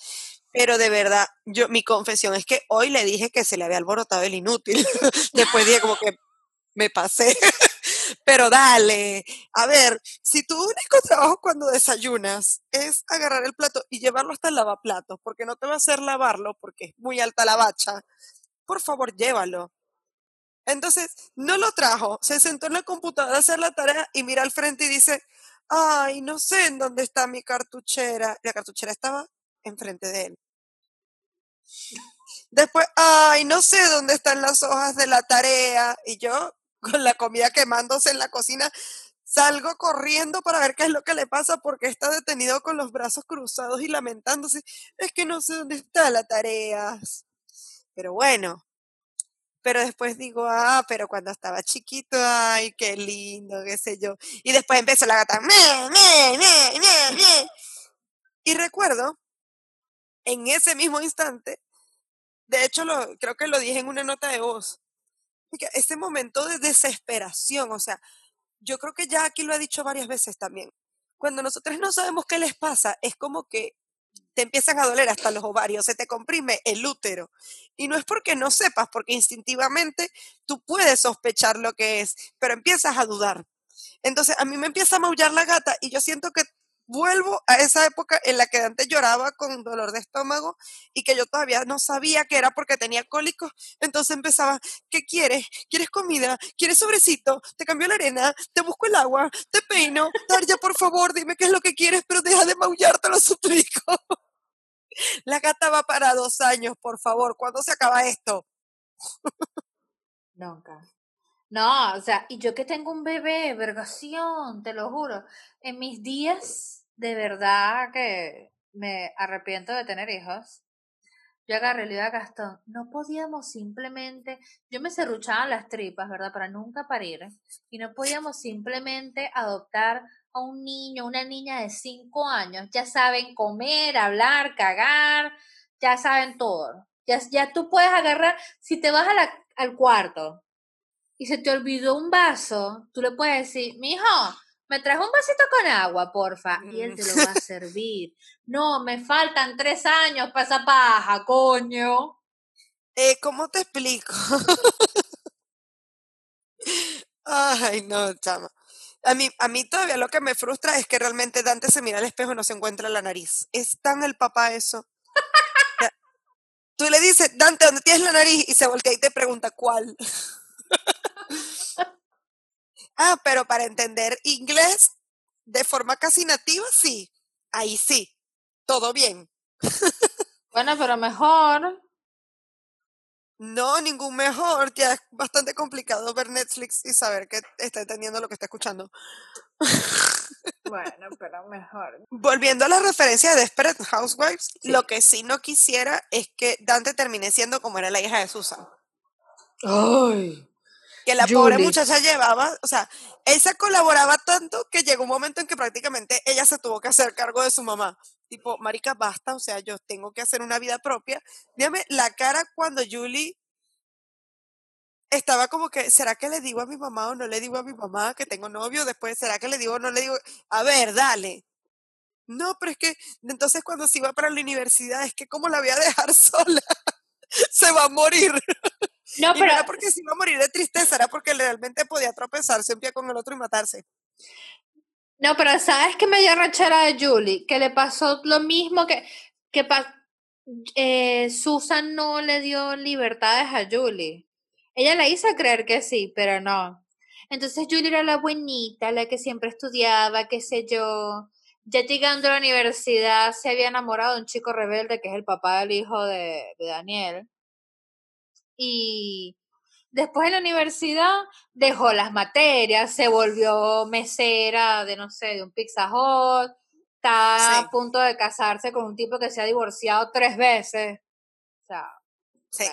pero de verdad, yo mi confesión es que hoy le dije que se le había alborotado el inútil. Después dije como que me pasé. pero dale, a ver, si tu único trabajo cuando desayunas es agarrar el plato y llevarlo hasta el lavaplatos, porque no te va a hacer lavarlo porque es muy alta la bacha, por favor, llévalo. Entonces, no lo trajo, se sentó en la computadora a hacer la tarea y mira al frente y dice, ay, no sé en dónde está mi cartuchera. La cartuchera estaba enfrente de él. Después, ay, no sé dónde están las hojas de la tarea. Y yo, con la comida quemándose en la cocina, salgo corriendo para ver qué es lo que le pasa porque está detenido con los brazos cruzados y lamentándose. Es que no sé dónde está la tarea. Pero bueno, pero después digo, ah, pero cuando estaba chiquito, ay, qué lindo, qué sé yo. Y después empezó la gata, me, me, me, me, me. Y recuerdo, en ese mismo instante, de hecho, lo, creo que lo dije en una nota de voz, ese momento de desesperación, o sea, yo creo que ya aquí lo he dicho varias veces también. Cuando nosotros no sabemos qué les pasa, es como que te empiezan a doler hasta los ovarios, se te comprime el útero. Y no es porque no sepas, porque instintivamente tú puedes sospechar lo que es, pero empiezas a dudar. Entonces a mí me empieza a maullar la gata y yo siento que vuelvo a esa época en la que antes lloraba con dolor de estómago y que yo todavía no sabía que era porque tenía cólicos. Entonces empezaba, ¿qué quieres? ¿Quieres comida? ¿Quieres sobrecito? ¿Te cambio la arena? ¿Te busco el agua? ¿Te peino? Tarja, por favor, dime qué es lo que quieres, pero deja de maullar, te lo suplico. La gata va para dos años, por favor. ¿Cuándo se acaba esto? Nunca. No, o sea, y yo que tengo un bebé, vergación, te lo juro. En mis días, de verdad que me arrepiento de tener hijos. yo agarré le a Gastón, no podíamos simplemente, yo me cerruchaba las tripas, ¿verdad? Para nunca parir, y no podíamos simplemente adoptar a un niño, una niña de cinco años, ya saben comer, hablar, cagar, ya saben todo. Ya, ya tú puedes agarrar, si te vas al cuarto y se te olvidó un vaso, tú le puedes decir, mijo, me traes un vasito con agua, porfa, y él te lo va a servir. No, me faltan tres años para esa paja, coño. Eh, ¿Cómo te explico? Ay, no, chama. A mí, a mí todavía lo que me frustra es que realmente Dante se mira al espejo y no se encuentra la nariz. Es tan el papá eso. Tú le dices, Dante, ¿dónde tienes la nariz? Y se voltea y te pregunta, ¿cuál? Ah, pero para entender inglés de forma casi nativa, sí. Ahí sí. Todo bien. Bueno, pero mejor. No, ningún mejor. Ya es bastante complicado ver Netflix y saber que está entendiendo lo que está escuchando. Bueno, pero mejor. Volviendo a la referencia de Desperate Housewives, lo que sí no quisiera es que Dante termine siendo como era la hija de Susan. Ay que la pobre muchacha llevaba, o sea, ella colaboraba tanto que llegó un momento en que prácticamente ella se tuvo que hacer cargo de su mamá. Tipo, marica, basta, o sea, yo tengo que hacer una vida propia. Dígame, la cara cuando Julie estaba como que, ¿será que le digo a mi mamá o no le digo a mi mamá que tengo novio? Después, ¿será que le digo o no le digo? A ver, dale. No, pero es que entonces cuando se iba para la universidad, es que como la voy a dejar sola, se va a morir. No, pero... era porque se iba a morir de tristeza, era porque realmente podía tropezarse un pie con el otro y matarse. No, pero ¿sabes qué me dio rachera de Julie? Que le pasó lo mismo que, que eh, Susan no le dio libertades a Julie. Ella la hizo creer que sí, pero no. Entonces Julie era la buenita, la que siempre estudiaba, qué sé yo. Ya llegando a la universidad se había enamorado de un chico rebelde que es el papá del hijo de, de Daniel y después en la universidad dejó las materias, se volvió mesera de, no sé, de un Pizza Hut, está a punto de casarse con un tipo que se ha divorciado tres veces. O sea, sí.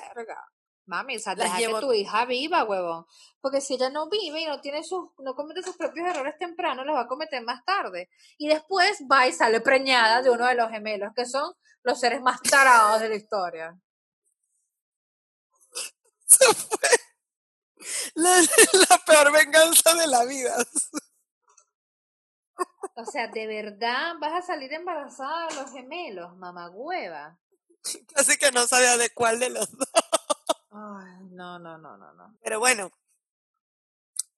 Mami, o sea, deja que tu hija viva, huevón. Porque si ella no vive y no tiene sus, no comete sus propios errores temprano, los va a cometer más tarde. Y después va y sale preñada de uno de los gemelos, que son los seres más tarados de la historia. La, peor venganza de la vida. O sea, ¿de verdad vas a salir embarazada de los gemelos, mamagüeva? Así que no sabía de cuál de los dos. Ay, no, no, no, no, no. Pero bueno,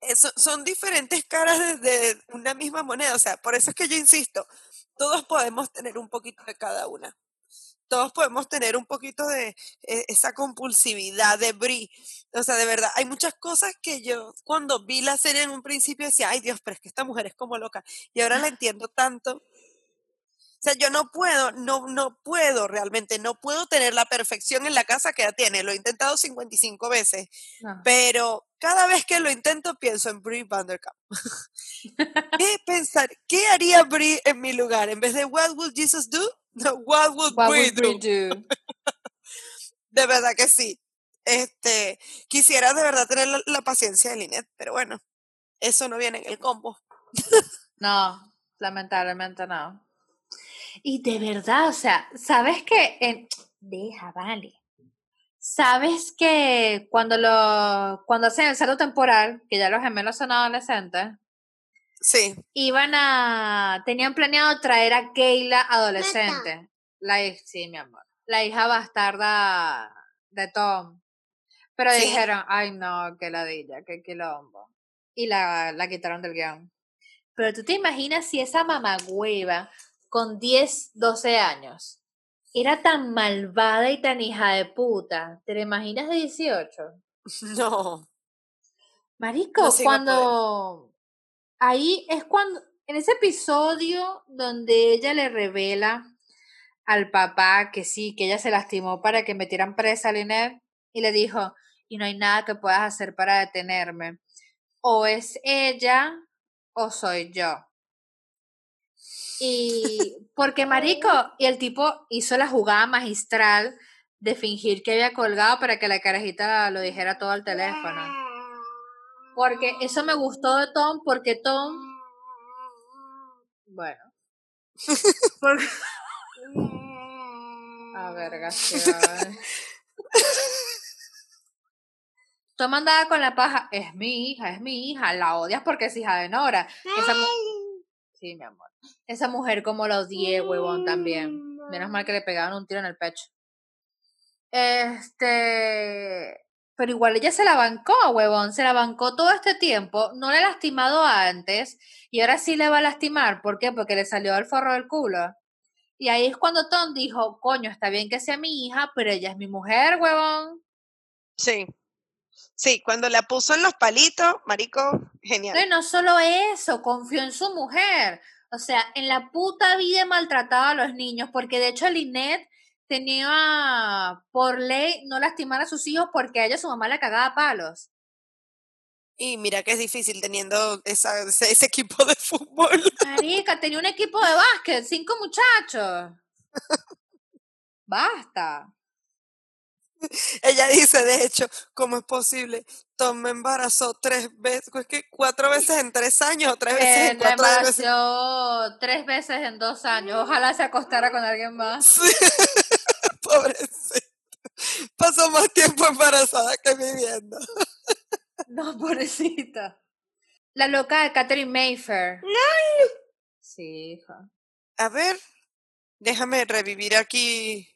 eso, son diferentes caras de una misma moneda. O sea, por eso es que yo insisto, todos podemos tener un poquito de cada una todos podemos tener un poquito de eh, esa compulsividad de Brie. O sea, de verdad, hay muchas cosas que yo cuando vi la serie en un principio decía, ay Dios, pero es que esta mujer es como loca. Y ahora la entiendo tanto. O sea, yo no puedo, no, no puedo realmente, no puedo tener la perfección en la casa que ella tiene. Lo he intentado 55 veces, pero cada vez que lo intento pienso en Brie Vanderkamp. ¿Qué pensar? ¿Qué haría Brie en mi lugar? En vez de What would Jesus do? What would, we, do? de verdad que sí. Este, quisiera de verdad tener la, paciencia de Linet, pero bueno, eso no viene en el combo. no, lamentablemente no. Y de verdad, o sea, ¿sabes que Deja, vale. ¿Sabes que cuando lo cuando hacen el salto temporal, que ya los gemelos son adolescentes, Sí. Iban a. Tenían planeado traer a Keila adolescente. La, sí, mi amor. La hija bastarda de Tom. Pero dijeron, ay no, que ladilla, que quilombo. Y la, la quitaron del guion. Pero tú te imaginas si esa mamagüeva con 10, 12 años era tan malvada y tan hija de puta. ¿Te la imaginas de 18? No. Marico, cuando ahí es cuando, en ese episodio donde ella le revela al papá que sí, que ella se lastimó para que metieran presa a Lynette y le dijo, y no hay nada que puedas hacer para detenerme. O es ella o soy yo. Y porque Marico, y el tipo hizo la jugada magistral de fingir que había colgado para que la carajita lo dijera todo al teléfono. Porque eso me gustó de Tom, porque Tom. Bueno. A ver, Tom andaba con la paja. Es mi hija, es mi hija. La odias porque es hija de Nora. Sí, mi amor. Esa mujer como lo odié, huevón, también. Menos mal que le pegaban un tiro en el pecho. Este. Pero igual ella se la bancó, huevón. Se la bancó todo este tiempo. No le ha lastimado antes. Y ahora sí le va a lastimar. ¿Por qué? Porque le salió el forro del culo. Y ahí es cuando Tom dijo, coño, está bien que sea mi hija, pero ella es mi mujer, huevón. Sí. Sí, cuando la puso en los palitos, marico, genial. No, no solo eso, confió en su mujer. O sea, en la puta vida maltrataba a los niños, porque de hecho Lynette tenía por ley no lastimar a sus hijos porque a ella su mamá le cagaba palos. Y mira que es difícil teniendo esa, ese, equipo de fútbol. Marica, tenía un equipo de básquet, cinco muchachos. Basta. Ella dice, de hecho, ¿cómo es posible? Tom me embarazó tres veces, es que cuatro veces en tres años o tres veces en eh, cuatro embarazó tres veces en dos años. Ojalá se acostara con alguien más. Sí. Pobrecito. Pasó más tiempo embarazada que viviendo. no, pobrecita. La loca de Catherine Mayfair. No. Sí, hija. A ver, déjame revivir aquí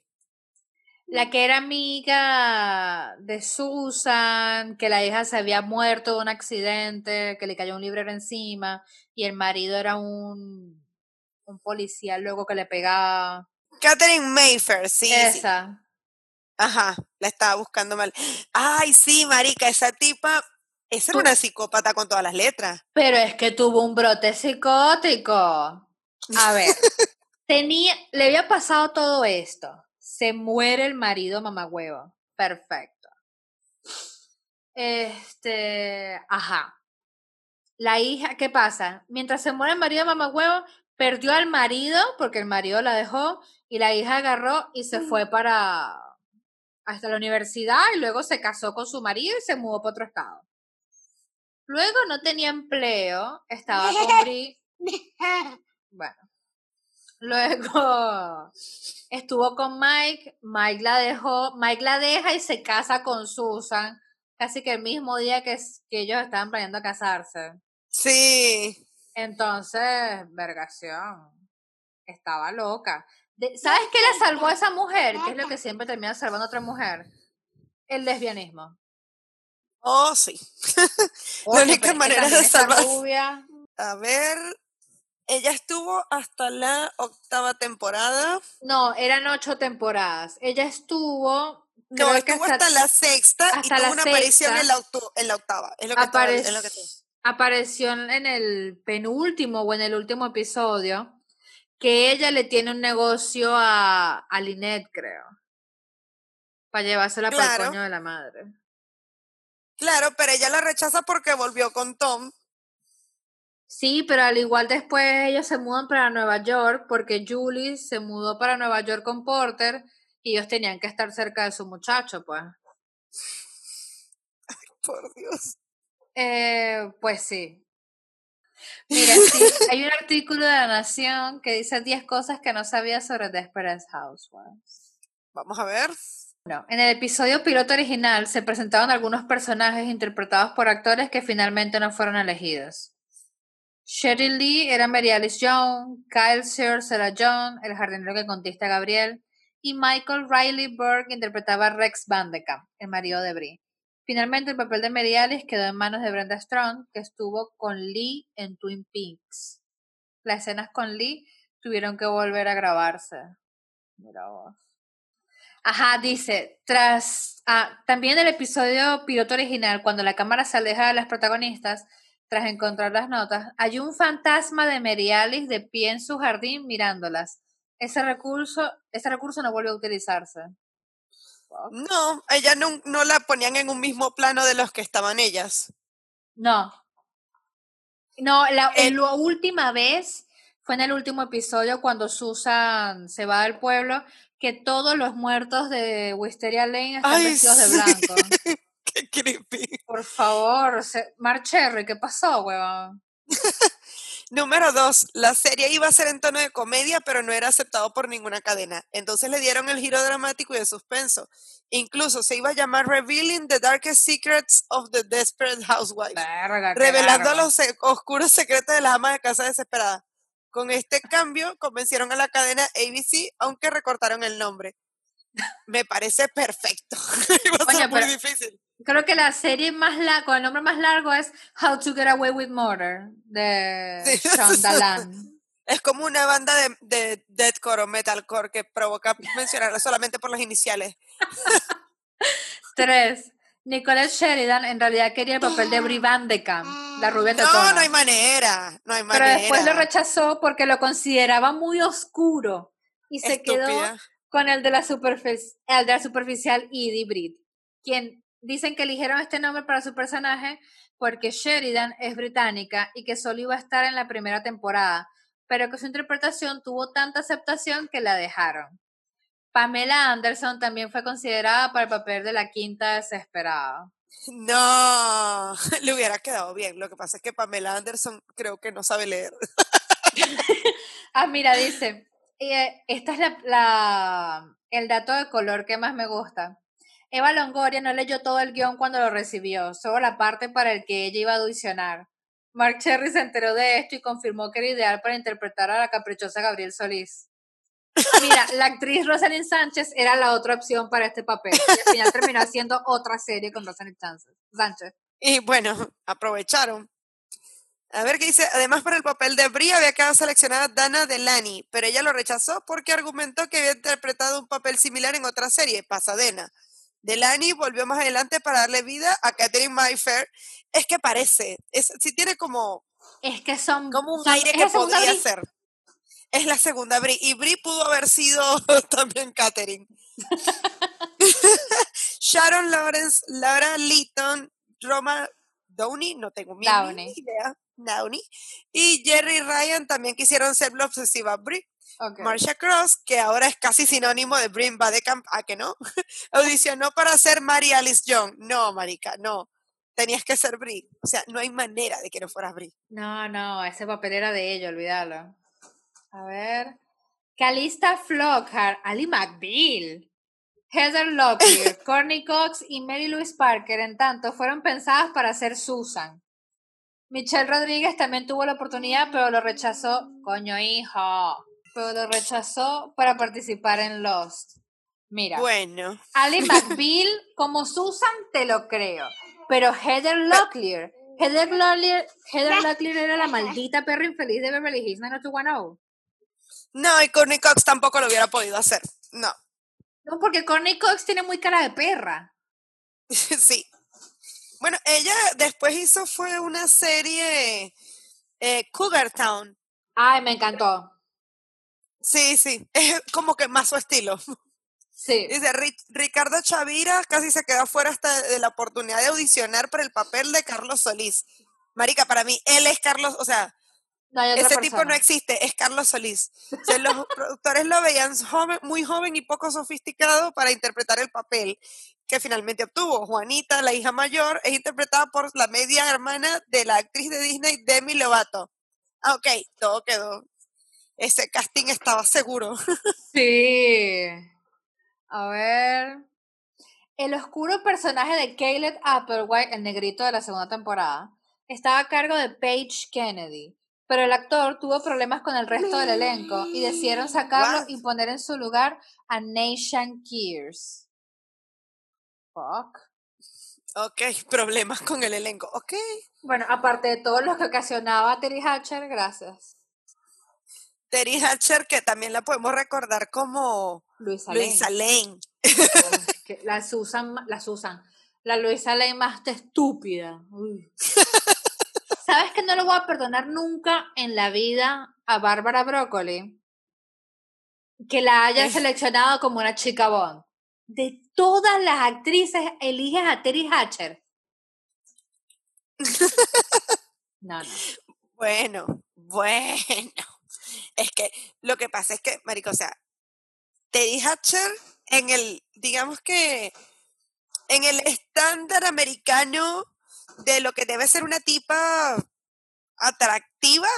la que era amiga de Susan, que la hija se había muerto de un accidente, que le cayó un librero encima, y el marido era un, un policía luego que le pegaba. Catherine Mayfair, sí. Esa. Ajá, la estaba buscando mal. Ay, sí, marica, esa tipa, esa era una psicópata con todas las letras. Pero es que tuvo un brote psicótico. A ver, tenía, le había pasado todo esto se muere el marido mamagüevo. Perfecto. Este, ajá. La hija, ¿qué pasa? Mientras se muere el marido mamagüevo, perdió al marido porque el marido la dejó y la hija agarró y se fue para hasta la universidad y luego se casó con su marido y se mudó para otro estado. Luego no tenía empleo, estaba con Bueno, Luego estuvo con Mike, Mike la dejó, Mike la deja y se casa con Susan, casi que el mismo día que, que ellos estaban planeando casarse. Sí. Entonces, vergación, estaba loca. ¿Sabes qué le salvó a esa mujer? Que es lo que siempre termina salvando a otra mujer. El lesbianismo. Oh, sí. la única manera de salvar. A ver, ella estuvo hasta la octava temporada. No, eran ocho temporadas. Ella estuvo. No, estuvo hasta, la sexta y tuvo una aparición en la, octava. Es lo que, Apareció en el penúltimo o en el último episodio que ella le tiene un negocio a, a Lynette, creo. Para llevársela para el coño de la madre. Claro, pero ella la rechaza porque volvió con Tom Sí, pero al igual después ellos se mudan para Nueva York porque Julie se mudó para Nueva York con Porter y ellos tenían que estar cerca de su muchacho, pues. Ay, por Dios. Eh, pues sí. Mira, sí, hay un artículo de La Nación que dice 10 cosas que no sabía sobre Desperate Housewives. Vamos a ver. No, en el episodio piloto original se presentaron algunos personajes interpretados por actores que finalmente no fueron elegidos. Sherry Lee era Mary Alice Young, Kyle Sears era John, el jardinero que contesta a Gabriel, y Michael Riley Berg interpretaba a Rex Vandekamp, el marido de Brie. Finalmente el papel de Mary Alice quedó en manos de Brenda Strong, que estuvo con Lee en Twin Peaks. Las escenas con Lee tuvieron que volver a grabarse. Mira vos. Ajá, dice, tras ah, también el episodio piloto original, cuando la cámara se aleja de las protagonistas, tras encontrar las notas, hay un fantasma de Merialis de pie en su jardín mirándolas. Ese recurso, ese recurso no vuelve a utilizarse. No, ella no, no la ponían en un mismo plano de los que estaban ellas. No. No, la, la última vez fue en el último episodio cuando Susan se va del pueblo, que todos los muertos de Wisteria Lane están vestidos de blanco. Qué creepy. Por favor, Marcherry, ¿qué pasó, huevón? Número dos, la serie iba a ser en tono de comedia, pero no era aceptado por ninguna cadena. Entonces le dieron el giro dramático y de suspenso. Incluso se iba a llamar Revealing the Darkest Secrets of the Desperate Housewife. revelando los oscuros secretos de la ama de casa desesperada. Con este cambio convencieron a la cadena ABC, aunque recortaron el nombre. Me parece perfecto. Iba a ser muy difícil. Creo que la serie más larga, con el nombre más largo es How to Get Away with Murder de sí. Es como una banda de, de deathcore o metalcore que provoca mencionarla solamente por las iniciales. Tres. Nicolette Sheridan en realidad quería el papel de Brie Van de Camp, la rubia de No, no hay manera, no hay manera. Pero después lo rechazó porque lo consideraba muy oscuro y se quedó con el de la, el de la superficial Edie Britt, quien dicen que eligieron este nombre para su personaje porque Sheridan es británica y que solo iba a estar en la primera temporada, pero que su interpretación tuvo tanta aceptación que la dejaron. Pamela Anderson también fue considerada para el papel de la quinta desesperada. No, le hubiera quedado bien. Lo que pasa es que Pamela Anderson creo que no sabe leer. ah, mira, dice, eh, esta es la, el dato de color que más me gusta. Eva Longoria no leyó todo el guion cuando lo recibió, solo la parte para el que ella iba a audicionar. Mark Cherry se enteró de esto y confirmó que era ideal para interpretar a la caprichosa Gabriel Solís. Mira, la actriz Rosalind Sánchez era la otra opción para este papel. Y al final terminó haciendo otra serie con Rosalind Sánchez. Y bueno, aprovecharon. A ver qué dice. Además, para el papel de Brie había quedado seleccionada Dana Delany, pero ella lo rechazó porque argumentó que había interpretado un papel similar en otra serie, Pasadena. Delany volvió más adelante para darle vida a Catherine Mayfair. Es que parece, es, sí tiene como. Es que son. Como un aire que podría ser es la segunda Brie. Y Brie pudo haber sido también Katherine. Sharon Lawrence, Laura Leeton, Roma Downey, no tengo ni idea. Downey. Y Jerry Ryan también quisieron ser la obsesiva Brie. Okay. Marsha Cross, que ahora es casi sinónimo de Brie Badecamp, ¿a que no? Audicionó para ser Mary Alice Young. No, marica, no. Tenías que ser Brie. O sea, no hay manera de que no fueras Brie. No, no, ese papel era de ella, olvídalo. A ver. Calista Flockhart, Ali McBeal, Heather Locklear, Courtney Cox y Mary Louise Parker, en tanto, fueron pensadas para ser Susan. Michelle Rodríguez también tuvo la oportunidad, pero lo rechazó. Coño, hijo. Pero lo rechazó para participar en Lost. Mira. Bueno. Ali McBeal como Susan, te lo creo. Pero Heather Locklear. Heather Locklear, Heather Locklear era la maldita perra infeliz de Beverly Hills 90210. No, y Courtney Cox tampoco lo hubiera podido hacer. No. No, porque Courtney Cox tiene muy cara de perra. sí. Bueno, ella después hizo fue una serie eh, Cougar Town. Ay, me encantó. Sí, sí, es como que más su estilo. Sí. Dice, Ricardo Chavira casi se quedó fuera hasta de la oportunidad de audicionar para el papel de Carlos Solís. Marica, para mí, él es Carlos, o sea, ese tipo no existe, es Carlos Solís. los productores lo veían muy joven y poco sofisticado para interpretar el papel que finalmente obtuvo. Juanita, la hija mayor, es interpretada por la media hermana de la actriz de Disney, Demi Lovato. Ah, ok, todo quedó. Ese casting estaba seguro. Sí. A ver. El oscuro personaje de Caleb Applewhite, el negrito de la segunda temporada, estaba a cargo de Paige Kennedy pero el actor tuvo problemas con el resto del elenco y decidieron sacarlo y poner en su lugar a Nation Kears. Fuck. Ok, problemas con el elenco, ok. Bueno, aparte de todos los que ocasionaba Terry Hatcher, gracias. Terry Hatcher, que también la podemos recordar como Luisa, Luisa Lane. la Susan, la Susan, la Luisa Lane más estúpida. Uy. ¿Sabes que no lo voy a perdonar nunca en la vida a Bárbara Broccoli? Que la hayan seleccionado como una chica Bond. De todas las actrices, eliges a Terry Hatcher. No, no. Bueno, bueno. Es que lo que pasa es que, Marico, o sea, Teddy Hatcher en el, digamos que, en el estándar americano de lo que debe ser una tipa atractiva,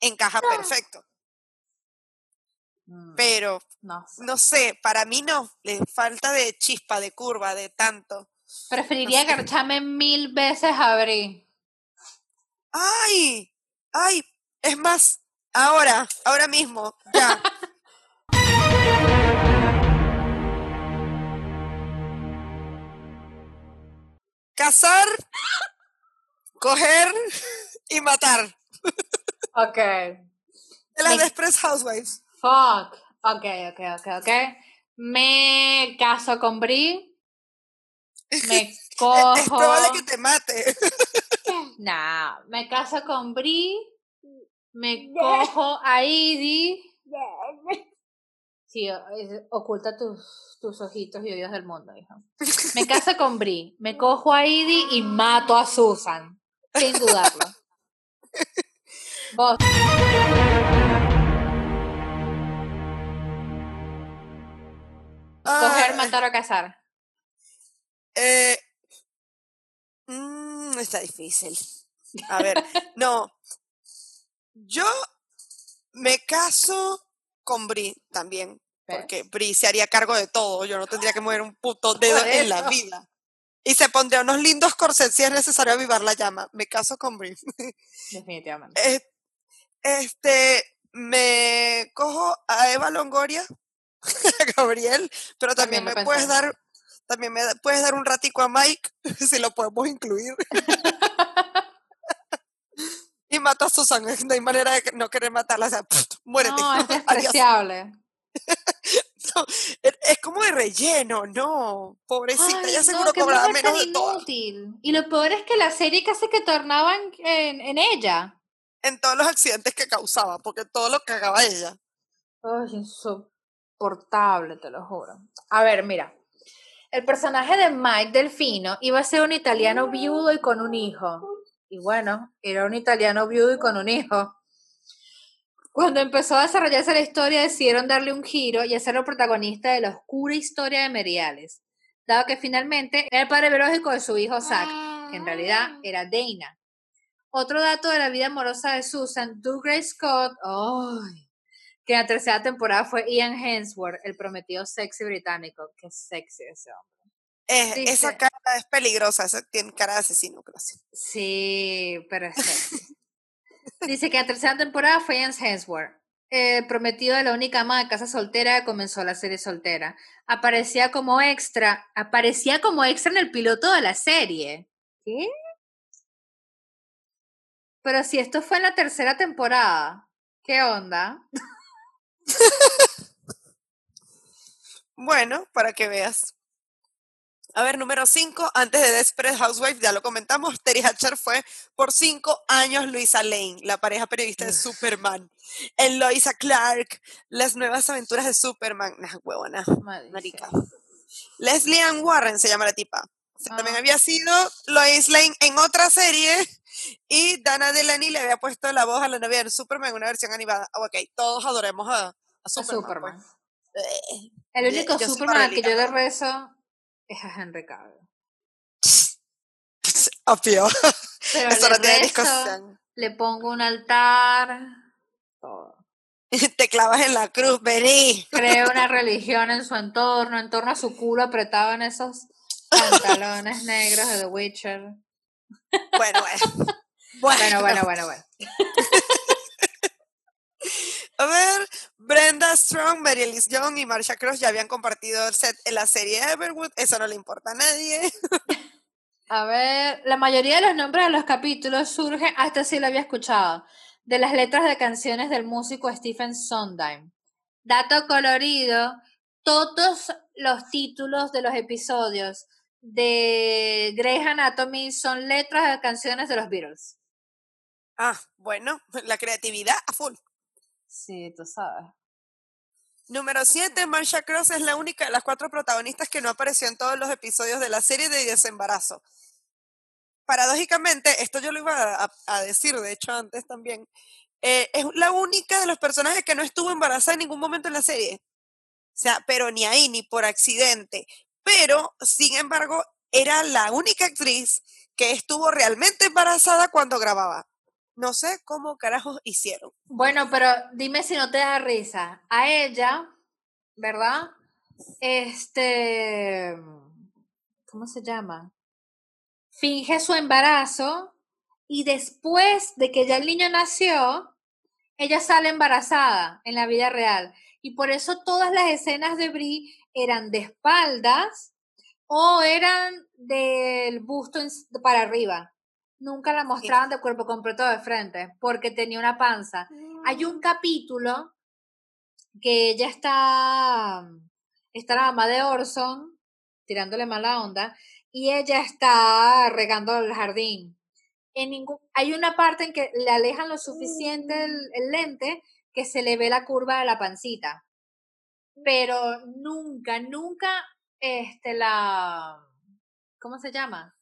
encaja perfecto. Mm, Pero, no sé. no sé, para mí no, le falta de chispa, de curva, de tanto. Preferiría no sé. agacharme mil veces a Brie. ¡Ay! ¡Ay! Es más, ahora, ahora mismo, ya. Cazar, coger y matar. Ok. De las Me- Desperate Housewives. Fuck. Ok, ok, ok, ok. Me caso con Brie. Me cojo. es probable que te mate. Nah, me caso con Brie. Me cojo a Edie. Sí, o- es- oculta tus, tus ojitos y oídos del mundo, hijo. Me caso con Brie, me cojo a Edie y mato a Susan. Sin dudarlo. Vos. Coger, Ah, matar o casar. eh, mm, está difícil. A ver, no. Yo me caso con Brie también. ¿Ves? Porque Brie se haría cargo de todo. Yo no tendría que mover un puto dedo en la vida. Y se pondría unos lindos corsets si es necesario avivar la llama. Me caso con Brie. Definitivamente. Eh, Este, me cojo a Eva Longoria, Gabriel, pero también, me puedes dar, también me puedes dar un ratico a Mike, si lo podemos incluir. y mato a Susan, no hay manera de que- no querer matarla, o sea, muérete. No, es despreciable. Es, es como de relleno, no, pobrecita, Ay, ya no, seguro qué cobraba menos de todo. inútil. Y lo peor es que la serie casi que tornaba en, en, ella. En todos los accidentes que causaba, porque todo lo cagaba ella. Ay, insoportable, te lo juro. A ver, mira. El personaje de Mike Delfino iba a ser un italiano viudo y con un hijo. Y bueno, era un italiano viudo y con un hijo. Cuando empezó a desarrollarse la historia, decidieron darle un giro y hacerlo protagonista de la oscura historia de Meriales, dado que finalmente era el padre biológico de su hijo Zack, que en realidad era Dana. Otro dato de la vida amorosa de Susan, Douglas Scott, ¡ay! Que en la tercera temporada fue Ian Hemsworth, el prometido sexy británico. Qué sexy ese hombre. Es- Dice- esa cara es peligrosa, esa tiene cara de asesino, clásico. Sí, pero es sexy. Dice que en la tercera temporada fue Ian Hemsworth, el prometido de la única ama de casa soltera que comenzó la serie soltera. Aparecía como extra, aparecía como extra en el piloto de la serie. ¿Qué? Pero si esto fue en la tercera temporada, ¿qué onda? Bueno, para que veas. A ver, número 5, antes de Desperate Housewives, ya lo comentamos, Terry Hatcher fue por cinco años Luisa Lane, la pareja periodista de Superman. En Loisa Clark, las nuevas aventuras de Superman. Nah, huevona, marica. Leslie Ann Warren se llama la tipa. Sea, También Ah. había sido Lois Lane en otra serie y Dana Delany le había puesto la voz a la novia de Superman en una versión animada. Ah, Ok, todos adoremos a, a A Superman. Pues. Eh, El único yo Superman al que yo le rezo es a Henry Cavill. Obvio. Pero Eso le no tiene rezo, discusión. le pongo un altar, todo. Te clavas en la cruz, vení. Creo una religión en su entorno, en torno a su culo apretado en esos pantalones negros de The Witcher. Bueno, bueno. Bueno, bueno, bueno, bueno. A ver, Brenda Strong, Mary Elise Young y Marsha Cross ya habían compartido el set en la serie Everwood. Eso no le importa a nadie. A ver, la mayoría de los nombres de los capítulos surgen, hasta sí lo había escuchado, de las letras de canciones del músico Stephen Sondheim. Dato colorido, todos los títulos de los episodios de Grey's Anatomy son letras de canciones de los Beatles. Ah, bueno, la creatividad a full. Sí, tú sabes. Número 7, Marsha Cross es la única de las cuatro protagonistas que no apareció en todos los episodios de la serie de Desembarazo. Paradójicamente, esto yo lo iba a, a decir, de hecho, antes también, eh, es la única de los personajes que no estuvo embarazada en ningún momento en la serie. O sea, pero ni ahí, ni por accidente. Pero, sin embargo, era la única actriz que estuvo realmente embarazada cuando grababa. No sé cómo carajos hicieron. Bueno, pero dime si no te da risa. A ella, ¿verdad? Este, ¿cómo se llama? Finge su embarazo y después de que ya el niño nació, ella sale embarazada en la vida real. Y por eso todas las escenas de Brie eran de espaldas o eran del busto para arriba. Nunca la mostraban de cuerpo completo de frente porque tenía una panza. Hay un mm. capítulo que ella está, está la mamá de Orson tirándole mala onda y ella está regando el jardín. En ningún, hay una parte en que le alejan lo suficiente el, el lente que se le ve la curva de la pancita. Pero nunca, nunca este, la, ¿cómo se llama?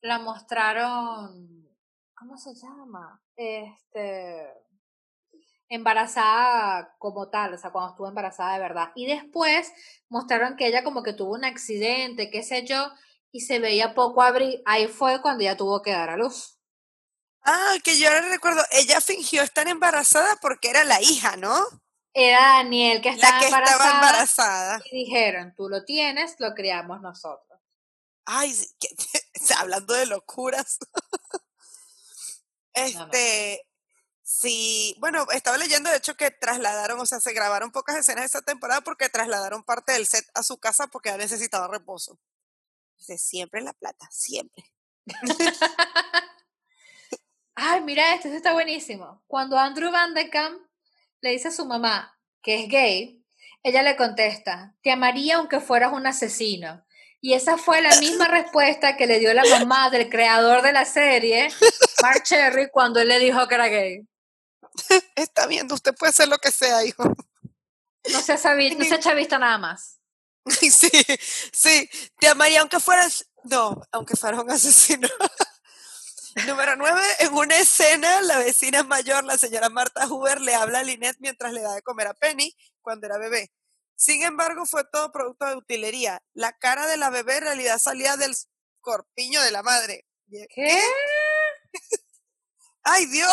La mostraron, ¿cómo se llama? Este, embarazada como tal, o sea, cuando estuvo embarazada de verdad. Y después mostraron que ella como que tuvo un accidente, qué sé yo, y se veía poco abrir. Ahí fue cuando ella tuvo que dar a luz. Ah, que yo ahora recuerdo, ella fingió estar embarazada porque era la hija, ¿no? Era Daniel que estaba, embarazada, Y dijeron, tú lo tienes, lo criamos nosotros. Ay, hablando de locuras. este, sí, bueno, estaba leyendo de hecho que trasladaron, o sea, se grabaron pocas escenas de esa temporada porque trasladaron parte del set a su casa porque ya necesitaba reposo. Dice, siempre la plata, siempre. Ay, mira, este está buenísimo. Cuando Andrew Van de Kamp le dice a su mamá que es gay, ella le contesta, te amaría aunque fueras un asesino. Y esa fue la misma respuesta que le dio la mamá del creador de la serie, Mark Cherry, cuando él le dijo que era gay. Está viendo, usted puede ser lo que sea, hijo. No se, no se ha chavista nada más. Sí, sí, te amaría aunque fueras, no, aunque fueras un asesino. Número nueve, en una escena, la vecina mayor, la señora Marta Huber, le habla a Lynette mientras le da de comer a Penny cuando era bebé. Sin embargo, fue todo producto de utilería. La cara de la bebé en realidad salía del corpiño de la madre. ¿Qué? ¡Ay, Dios!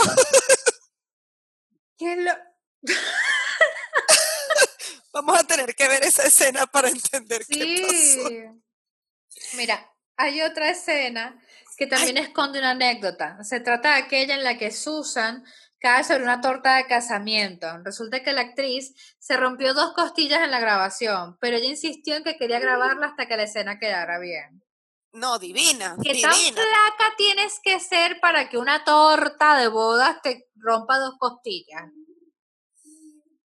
¿Qué lo... Vamos a tener que ver esa escena para entender qué pasó. Mira, hay otra escena que también esconde una anécdota. Se trata de aquella en la que Susan cae sobre una torta de casamiento. Resulta que la actriz se rompió dos costillas en la grabación, pero ella insistió en que quería grabarla hasta que la escena quedara bien. No, divina. ¿Qué divina. tan flaca tienes que ser para que una torta de bodas te rompa dos costillas?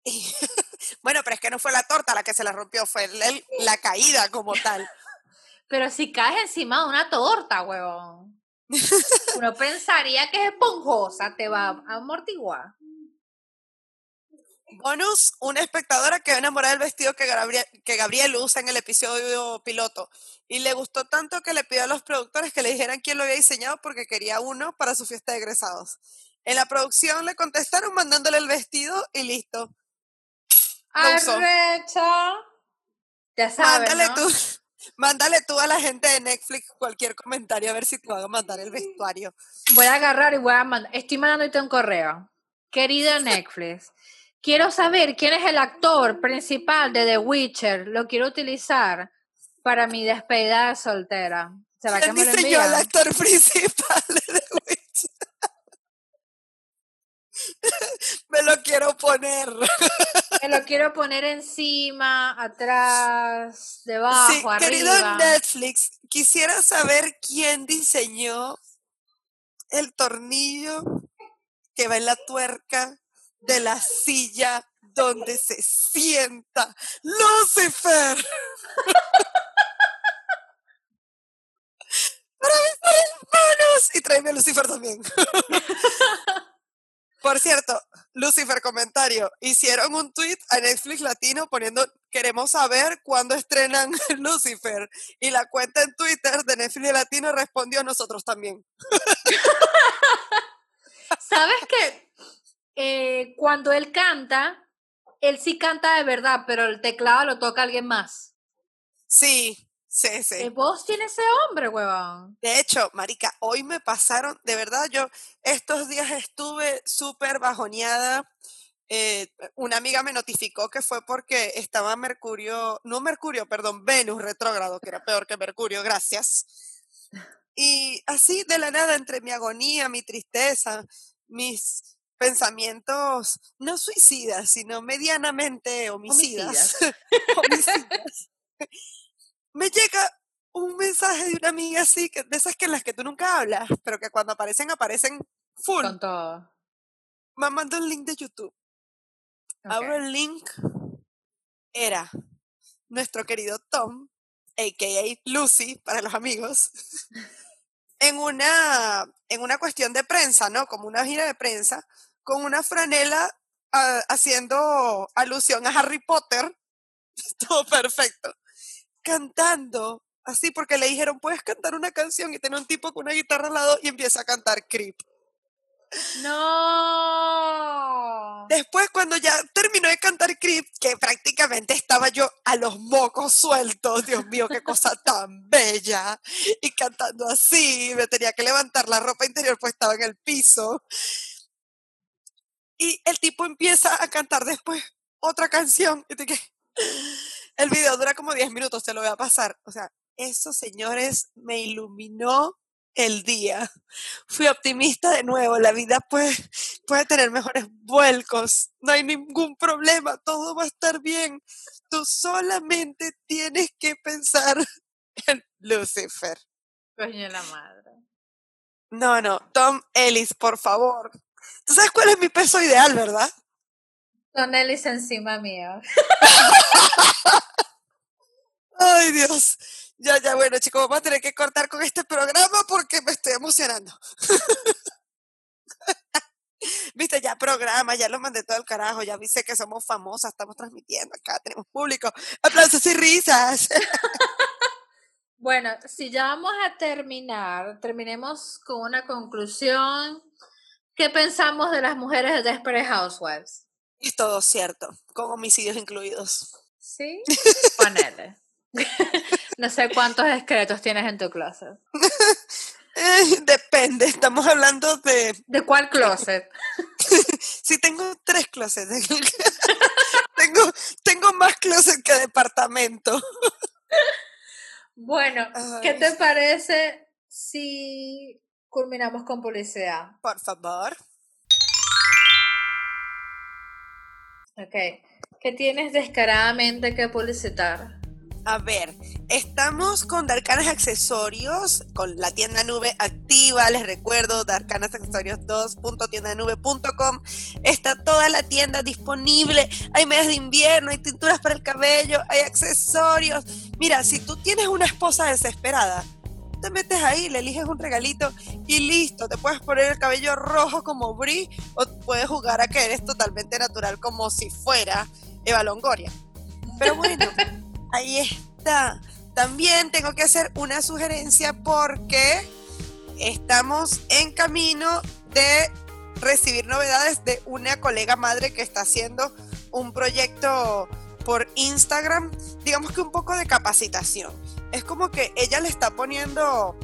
bueno, pero es que no fue la torta la que se la rompió, fue la caída como tal. Pero si caes encima de una torta, huevón. Uno pensaría que es esponjosa, te va a amortiguar. Bonus, una espectadora quedó enamorada del vestido que Gabriel, que Gabriel usa en el episodio piloto y le gustó tanto que le pidió a los productores que le dijeran quién lo había diseñado porque quería uno para su fiesta de egresados. En la producción le contestaron mandándole el vestido y listo. Arrecha. Ya sabes, Mándale tú Mándale tú a la gente de Netflix cualquier comentario a ver si te van a mandar el vestuario. Voy a agarrar y voy a mandar. Estoy mandándote un correo. Querida Netflix, quiero saber quién es el actor principal de The Witcher. Lo quiero utilizar para mi despedida soltera. ¿Será que me lo dice yo el actor principal de The Witcher? me lo quiero poner. Me lo quiero poner encima, atrás, debajo, sí, arriba. Querido Netflix, quisiera saber quién diseñó el tornillo que va en la tuerca de la silla donde se sienta Lucifer. Para mis manos. Y tráeme a Lucifer también. Por cierto, Lucifer comentario, hicieron un tweet a Netflix Latino poniendo queremos saber cuándo estrenan Lucifer y la cuenta en Twitter de Netflix Latino respondió a nosotros también. ¿Sabes qué? Eh, cuando él canta, él sí canta de verdad, pero el teclado lo toca alguien más. Sí, sí, sí. ¿Qué voz tiene ese hombre, huevón? De hecho, Marica, hoy me pasaron, de verdad, yo estos días estuve súper bajoneada. Eh, una amiga me notificó que fue porque estaba Mercurio, no Mercurio, perdón, Venus retrógrado, que era peor que Mercurio, gracias. Y así de la nada, entre mi agonía, mi tristeza, mis pensamientos no suicidas, sino medianamente homicidas, homicidas. me llega un mensaje de una amiga así, que, de esas que en las que tú nunca hablas, pero que cuando aparecen, aparecen full. Con todo. Me un link de YouTube. Abro el link. Era nuestro querido Tom, a.k.a. Lucy, para los amigos, en una, en una cuestión de prensa, ¿no? Como una gira de prensa, con una franela ah, haciendo alusión a Harry Potter. Todo perfecto. Cantando, así porque le dijeron, puedes cantar una canción y tiene un tipo con una guitarra al lado y empieza a cantar Creep. No. Después, cuando ya terminó de cantar Creep, que prácticamente estaba yo a los mocos sueltos, Dios mío, qué cosa tan bella, y cantando así, me tenía que levantar la ropa interior, pues estaba en el piso. Y el tipo empieza a cantar después otra canción. Y te el video dura como 10 minutos, te lo voy a pasar. O sea, eso, señores, me iluminó el día. Fui optimista de nuevo, la vida puede, puede tener mejores vuelcos, no hay ningún problema, todo va a estar bien. Tú solamente tienes que pensar en Lucifer. Coño la madre. No, no, Tom Ellis, por favor. ¿Tú sabes cuál es mi peso ideal, verdad? Tom Ellis encima mío. Ay, Dios. Ya, ya, bueno, chicos, vamos a tener que cortar con este programa porque me estoy emocionando. Viste, ya programa, ya lo mandé todo el carajo, ya viste que somos famosas, estamos transmitiendo acá, tenemos público. Aplausos y risas. bueno, si ya vamos a terminar, terminemos con una conclusión. ¿Qué pensamos de las mujeres de Desperate Housewives? Es todo cierto, con homicidios incluidos. Sí, ponele. no sé cuántos esqueletos tienes en tu closet. Eh, depende, estamos hablando de... ¿De cuál closet? sí, tengo tres closets. tengo, tengo más closet que departamento. bueno, ¿qué te parece si culminamos con publicidad? Por favor. Ok. ¿Qué tienes descaradamente que publicitar? A ver, estamos con Darkanas Accesorios, con la tienda nube activa, les recuerdo, darkanasaccesorios2.tiendanube.com, está toda la tienda disponible, hay medias de invierno, hay tinturas para el cabello, hay accesorios. Mira, si tú tienes una esposa desesperada, te metes ahí, le eliges un regalito y listo, te puedes poner el cabello rojo como Brie o puedes jugar a que eres totalmente natural como si fuera Eva Longoria. Pero bueno... Ahí está. También tengo que hacer una sugerencia porque estamos en camino de recibir novedades de una colega madre que está haciendo un proyecto por Instagram, digamos que un poco de capacitación. Es como que ella le está poniendo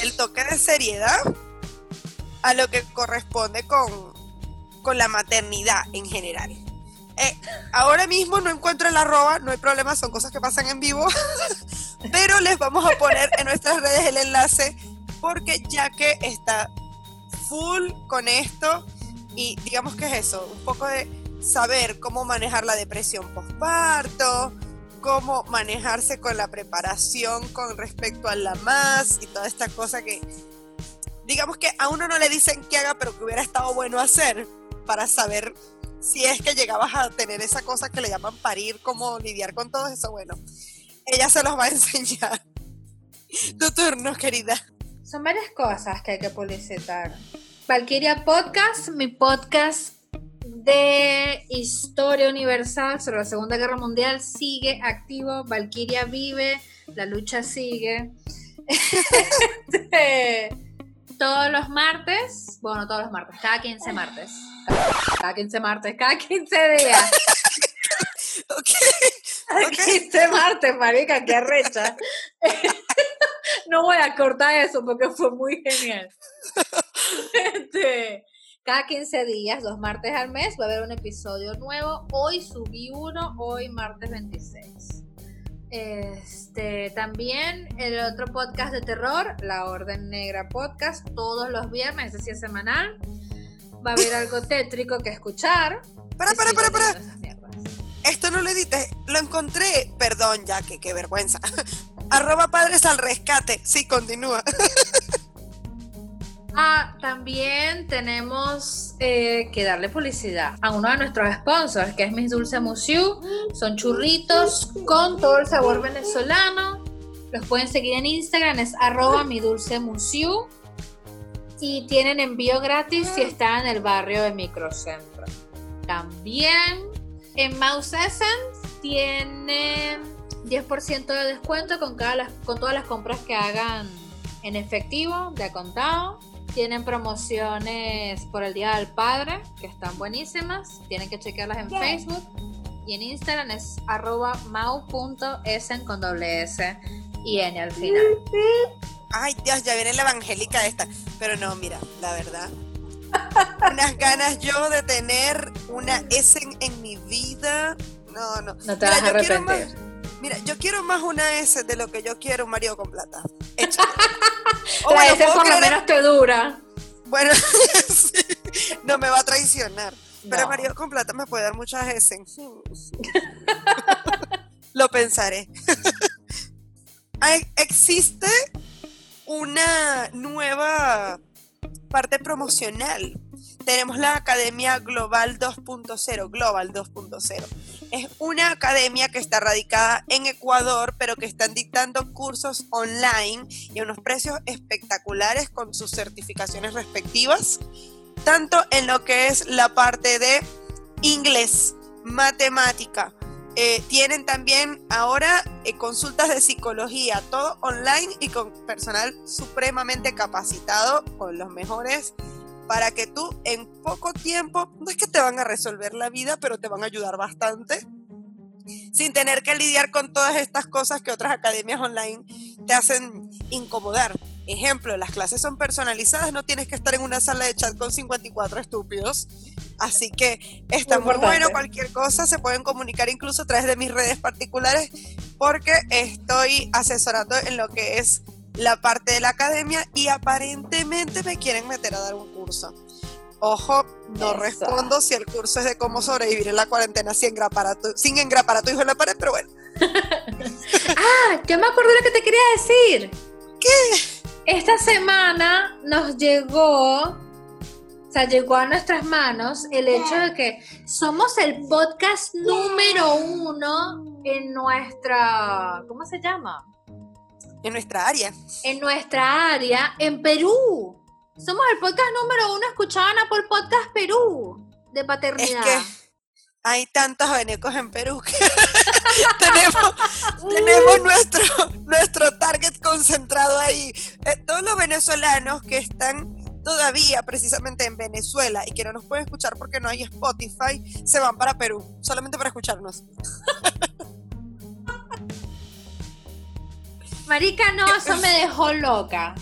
el toque de seriedad a lo que corresponde con, con la maternidad en general. Eh, ahora mismo no encuentro el arroba, no hay problema, son cosas que pasan en vivo, pero les vamos a poner en nuestras redes el enlace porque ya que está full con esto y digamos que es eso, un poco de saber cómo manejar la depresión postparto, cómo manejarse con la preparación con respecto a la más y toda esta cosa que digamos que a uno no le dicen que haga, pero que hubiera estado bueno hacer para saber si es que llegabas a tener esa cosa que le llaman parir, cómo lidiar con todo eso, bueno, ella se los va a enseñar. tu turno, querida. Son varias cosas que hay que publicitar. Valkyria Podcast, mi podcast de historia universal sobre la Segunda Guerra Mundial, sigue activo. Valkyria vive, la lucha sigue. todos los martes, bueno, todos los martes, cada 15 martes Cada 15 martes, cada 15 días. ok. Cada 15 martes, marica, qué arrecha. no voy a cortar eso porque fue muy genial. Este, cada 15 días, dos martes al mes, va a haber un episodio nuevo. Hoy subí uno, hoy martes 26. Este, también el otro podcast de terror, La Orden Negra Podcast, todos los viernes, es decir, semanal. Va a haber algo tétrico que escuchar. Para, para, para, para. Esto no lo edité, lo encontré. Perdón, ya que qué vergüenza. Arroba padres al rescate. Sí, continúa. Ah, también tenemos eh, que darle publicidad a uno de nuestros sponsors, que es Mis Dulce Musiu. Son churritos con todo el sabor venezolano. Los pueden seguir en Instagram, es arroba mi dulce musiu. Y tienen envío gratis si están en el barrio de Microcentro. También en Mouse Essence tienen 10% de descuento con, con todas las compras que hagan en efectivo, de contado. Tienen promociones por el Día del Padre, que están buenísimas. Tienen que chequearlas en Facebook. Y en Instagram es arroba mau.esen con doble S y N al final. Ay, Dios, ya viene la evangélica esta. Pero no, mira, la verdad. Unas ganas yo de tener una S en, mi vida. No, no. No te vas a arrepentir. Mira, yo quiero más una S de lo que yo quiero un marido con plata. La S por lo menos te dura. Bueno, no me va a traicionar. Pero marido con plata me puede dar muchas S. lo pensaré. Existe una nueva parte promocional tenemos la Academia Global 2.0, Global 2.0. Es una academia que está radicada en Ecuador, pero que están dictando cursos online y a unos precios espectaculares con sus certificaciones respectivas, tanto en lo que es la parte de inglés, matemática, eh, tienen también ahora eh, consultas de psicología, todo online y con personal supremamente capacitado, con los mejores para que tú en poco tiempo, no es que te van a resolver la vida, pero te van a ayudar bastante, sin tener que lidiar con todas estas cosas que otras academias online te hacen incomodar. Ejemplo, las clases son personalizadas, no tienes que estar en una sala de chat con 54 estúpidos. Así que está muy, bueno, cualquier cosa se pueden comunicar incluso a través de mis redes particulares porque estoy asesorando en lo que es la parte de la academia y aparentemente me quieren meter a dar un curso. Ojo, no respondo si el curso es de cómo sobrevivir en la cuarentena sin engrapar a tu, sin engrapar a tu hijo en la pared, pero bueno. ah, yo me acuerdo lo que te quería decir. ¿Qué? Esta semana nos llegó, o sea, llegó a nuestras manos el hecho de que somos el podcast número uno en nuestra, ¿cómo se llama? En nuestra área. En nuestra área, en Perú. Somos el podcast número uno escuchado en Apple Podcast Perú de paternidad. Es que hay tantos venecos en Perú que tenemos, nuestro, nuestro target concentrado ahí. Eh, todos los venezolanos que están todavía precisamente en Venezuela y que no nos pueden escuchar porque no hay Spotify, se van para Perú, solamente para escucharnos. Marica, no, eso me dejó loca.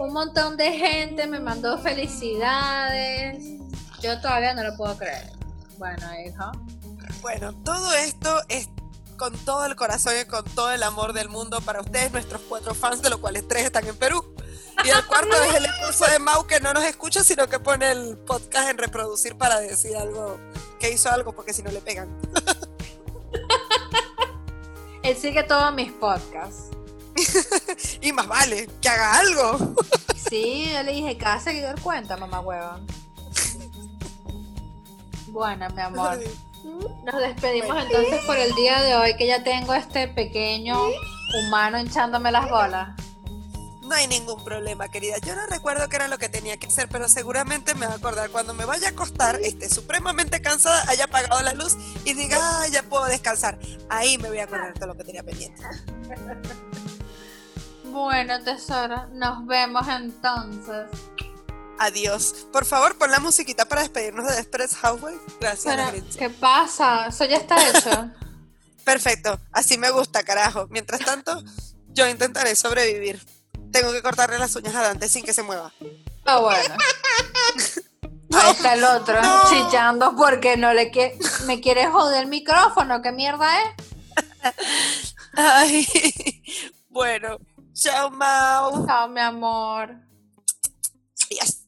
Un montón de gente me mandó felicidades. Yo todavía no lo puedo creer. Bueno, hijo. Bueno, todo esto es con todo el corazón y con todo el amor del mundo para ustedes, nuestros cuatro fans, de los cuales tres están en Perú. Y el cuarto es el esposo de Mau que no nos escucha, sino que pone el podcast en reproducir para decir algo, que hizo algo, porque si no le pegan. Él sigue todos mis podcasts. y más vale, que haga algo. sí, yo le dije, cada seguidor cuenta, mamá hueva. Bueno, mi amor. Nos despedimos entonces por el día de hoy, que ya tengo este pequeño humano hinchándome las bolas. No hay ningún problema, querida. Yo no recuerdo qué era lo que tenía que hacer, pero seguramente me va a acordar cuando me vaya a acostar, esté supremamente cansada, haya apagado la luz y diga, ah, ya puedo descansar. Ahí me voy a acordar de lo que tenía pendiente. Bueno, tesoro, nos vemos entonces. adiós. Por favor, pon la musiquita para despedirnos de Desperate Housewives. Gracias, Pero. ¿qué pasa? Eso ya está hecho. Perfecto, así me gusta, carajo. Mientras tanto, yo intentaré sobrevivir. Tengo que cortarle las uñas a Dante sin que se mueva. Ah, bueno. Ahí está el otro, no. chillando porque no le quiere, me quiere joder el micrófono. ¿Qué mierda es? Ay, bueno, chao, Mau. Chao, mi amor. Adiós.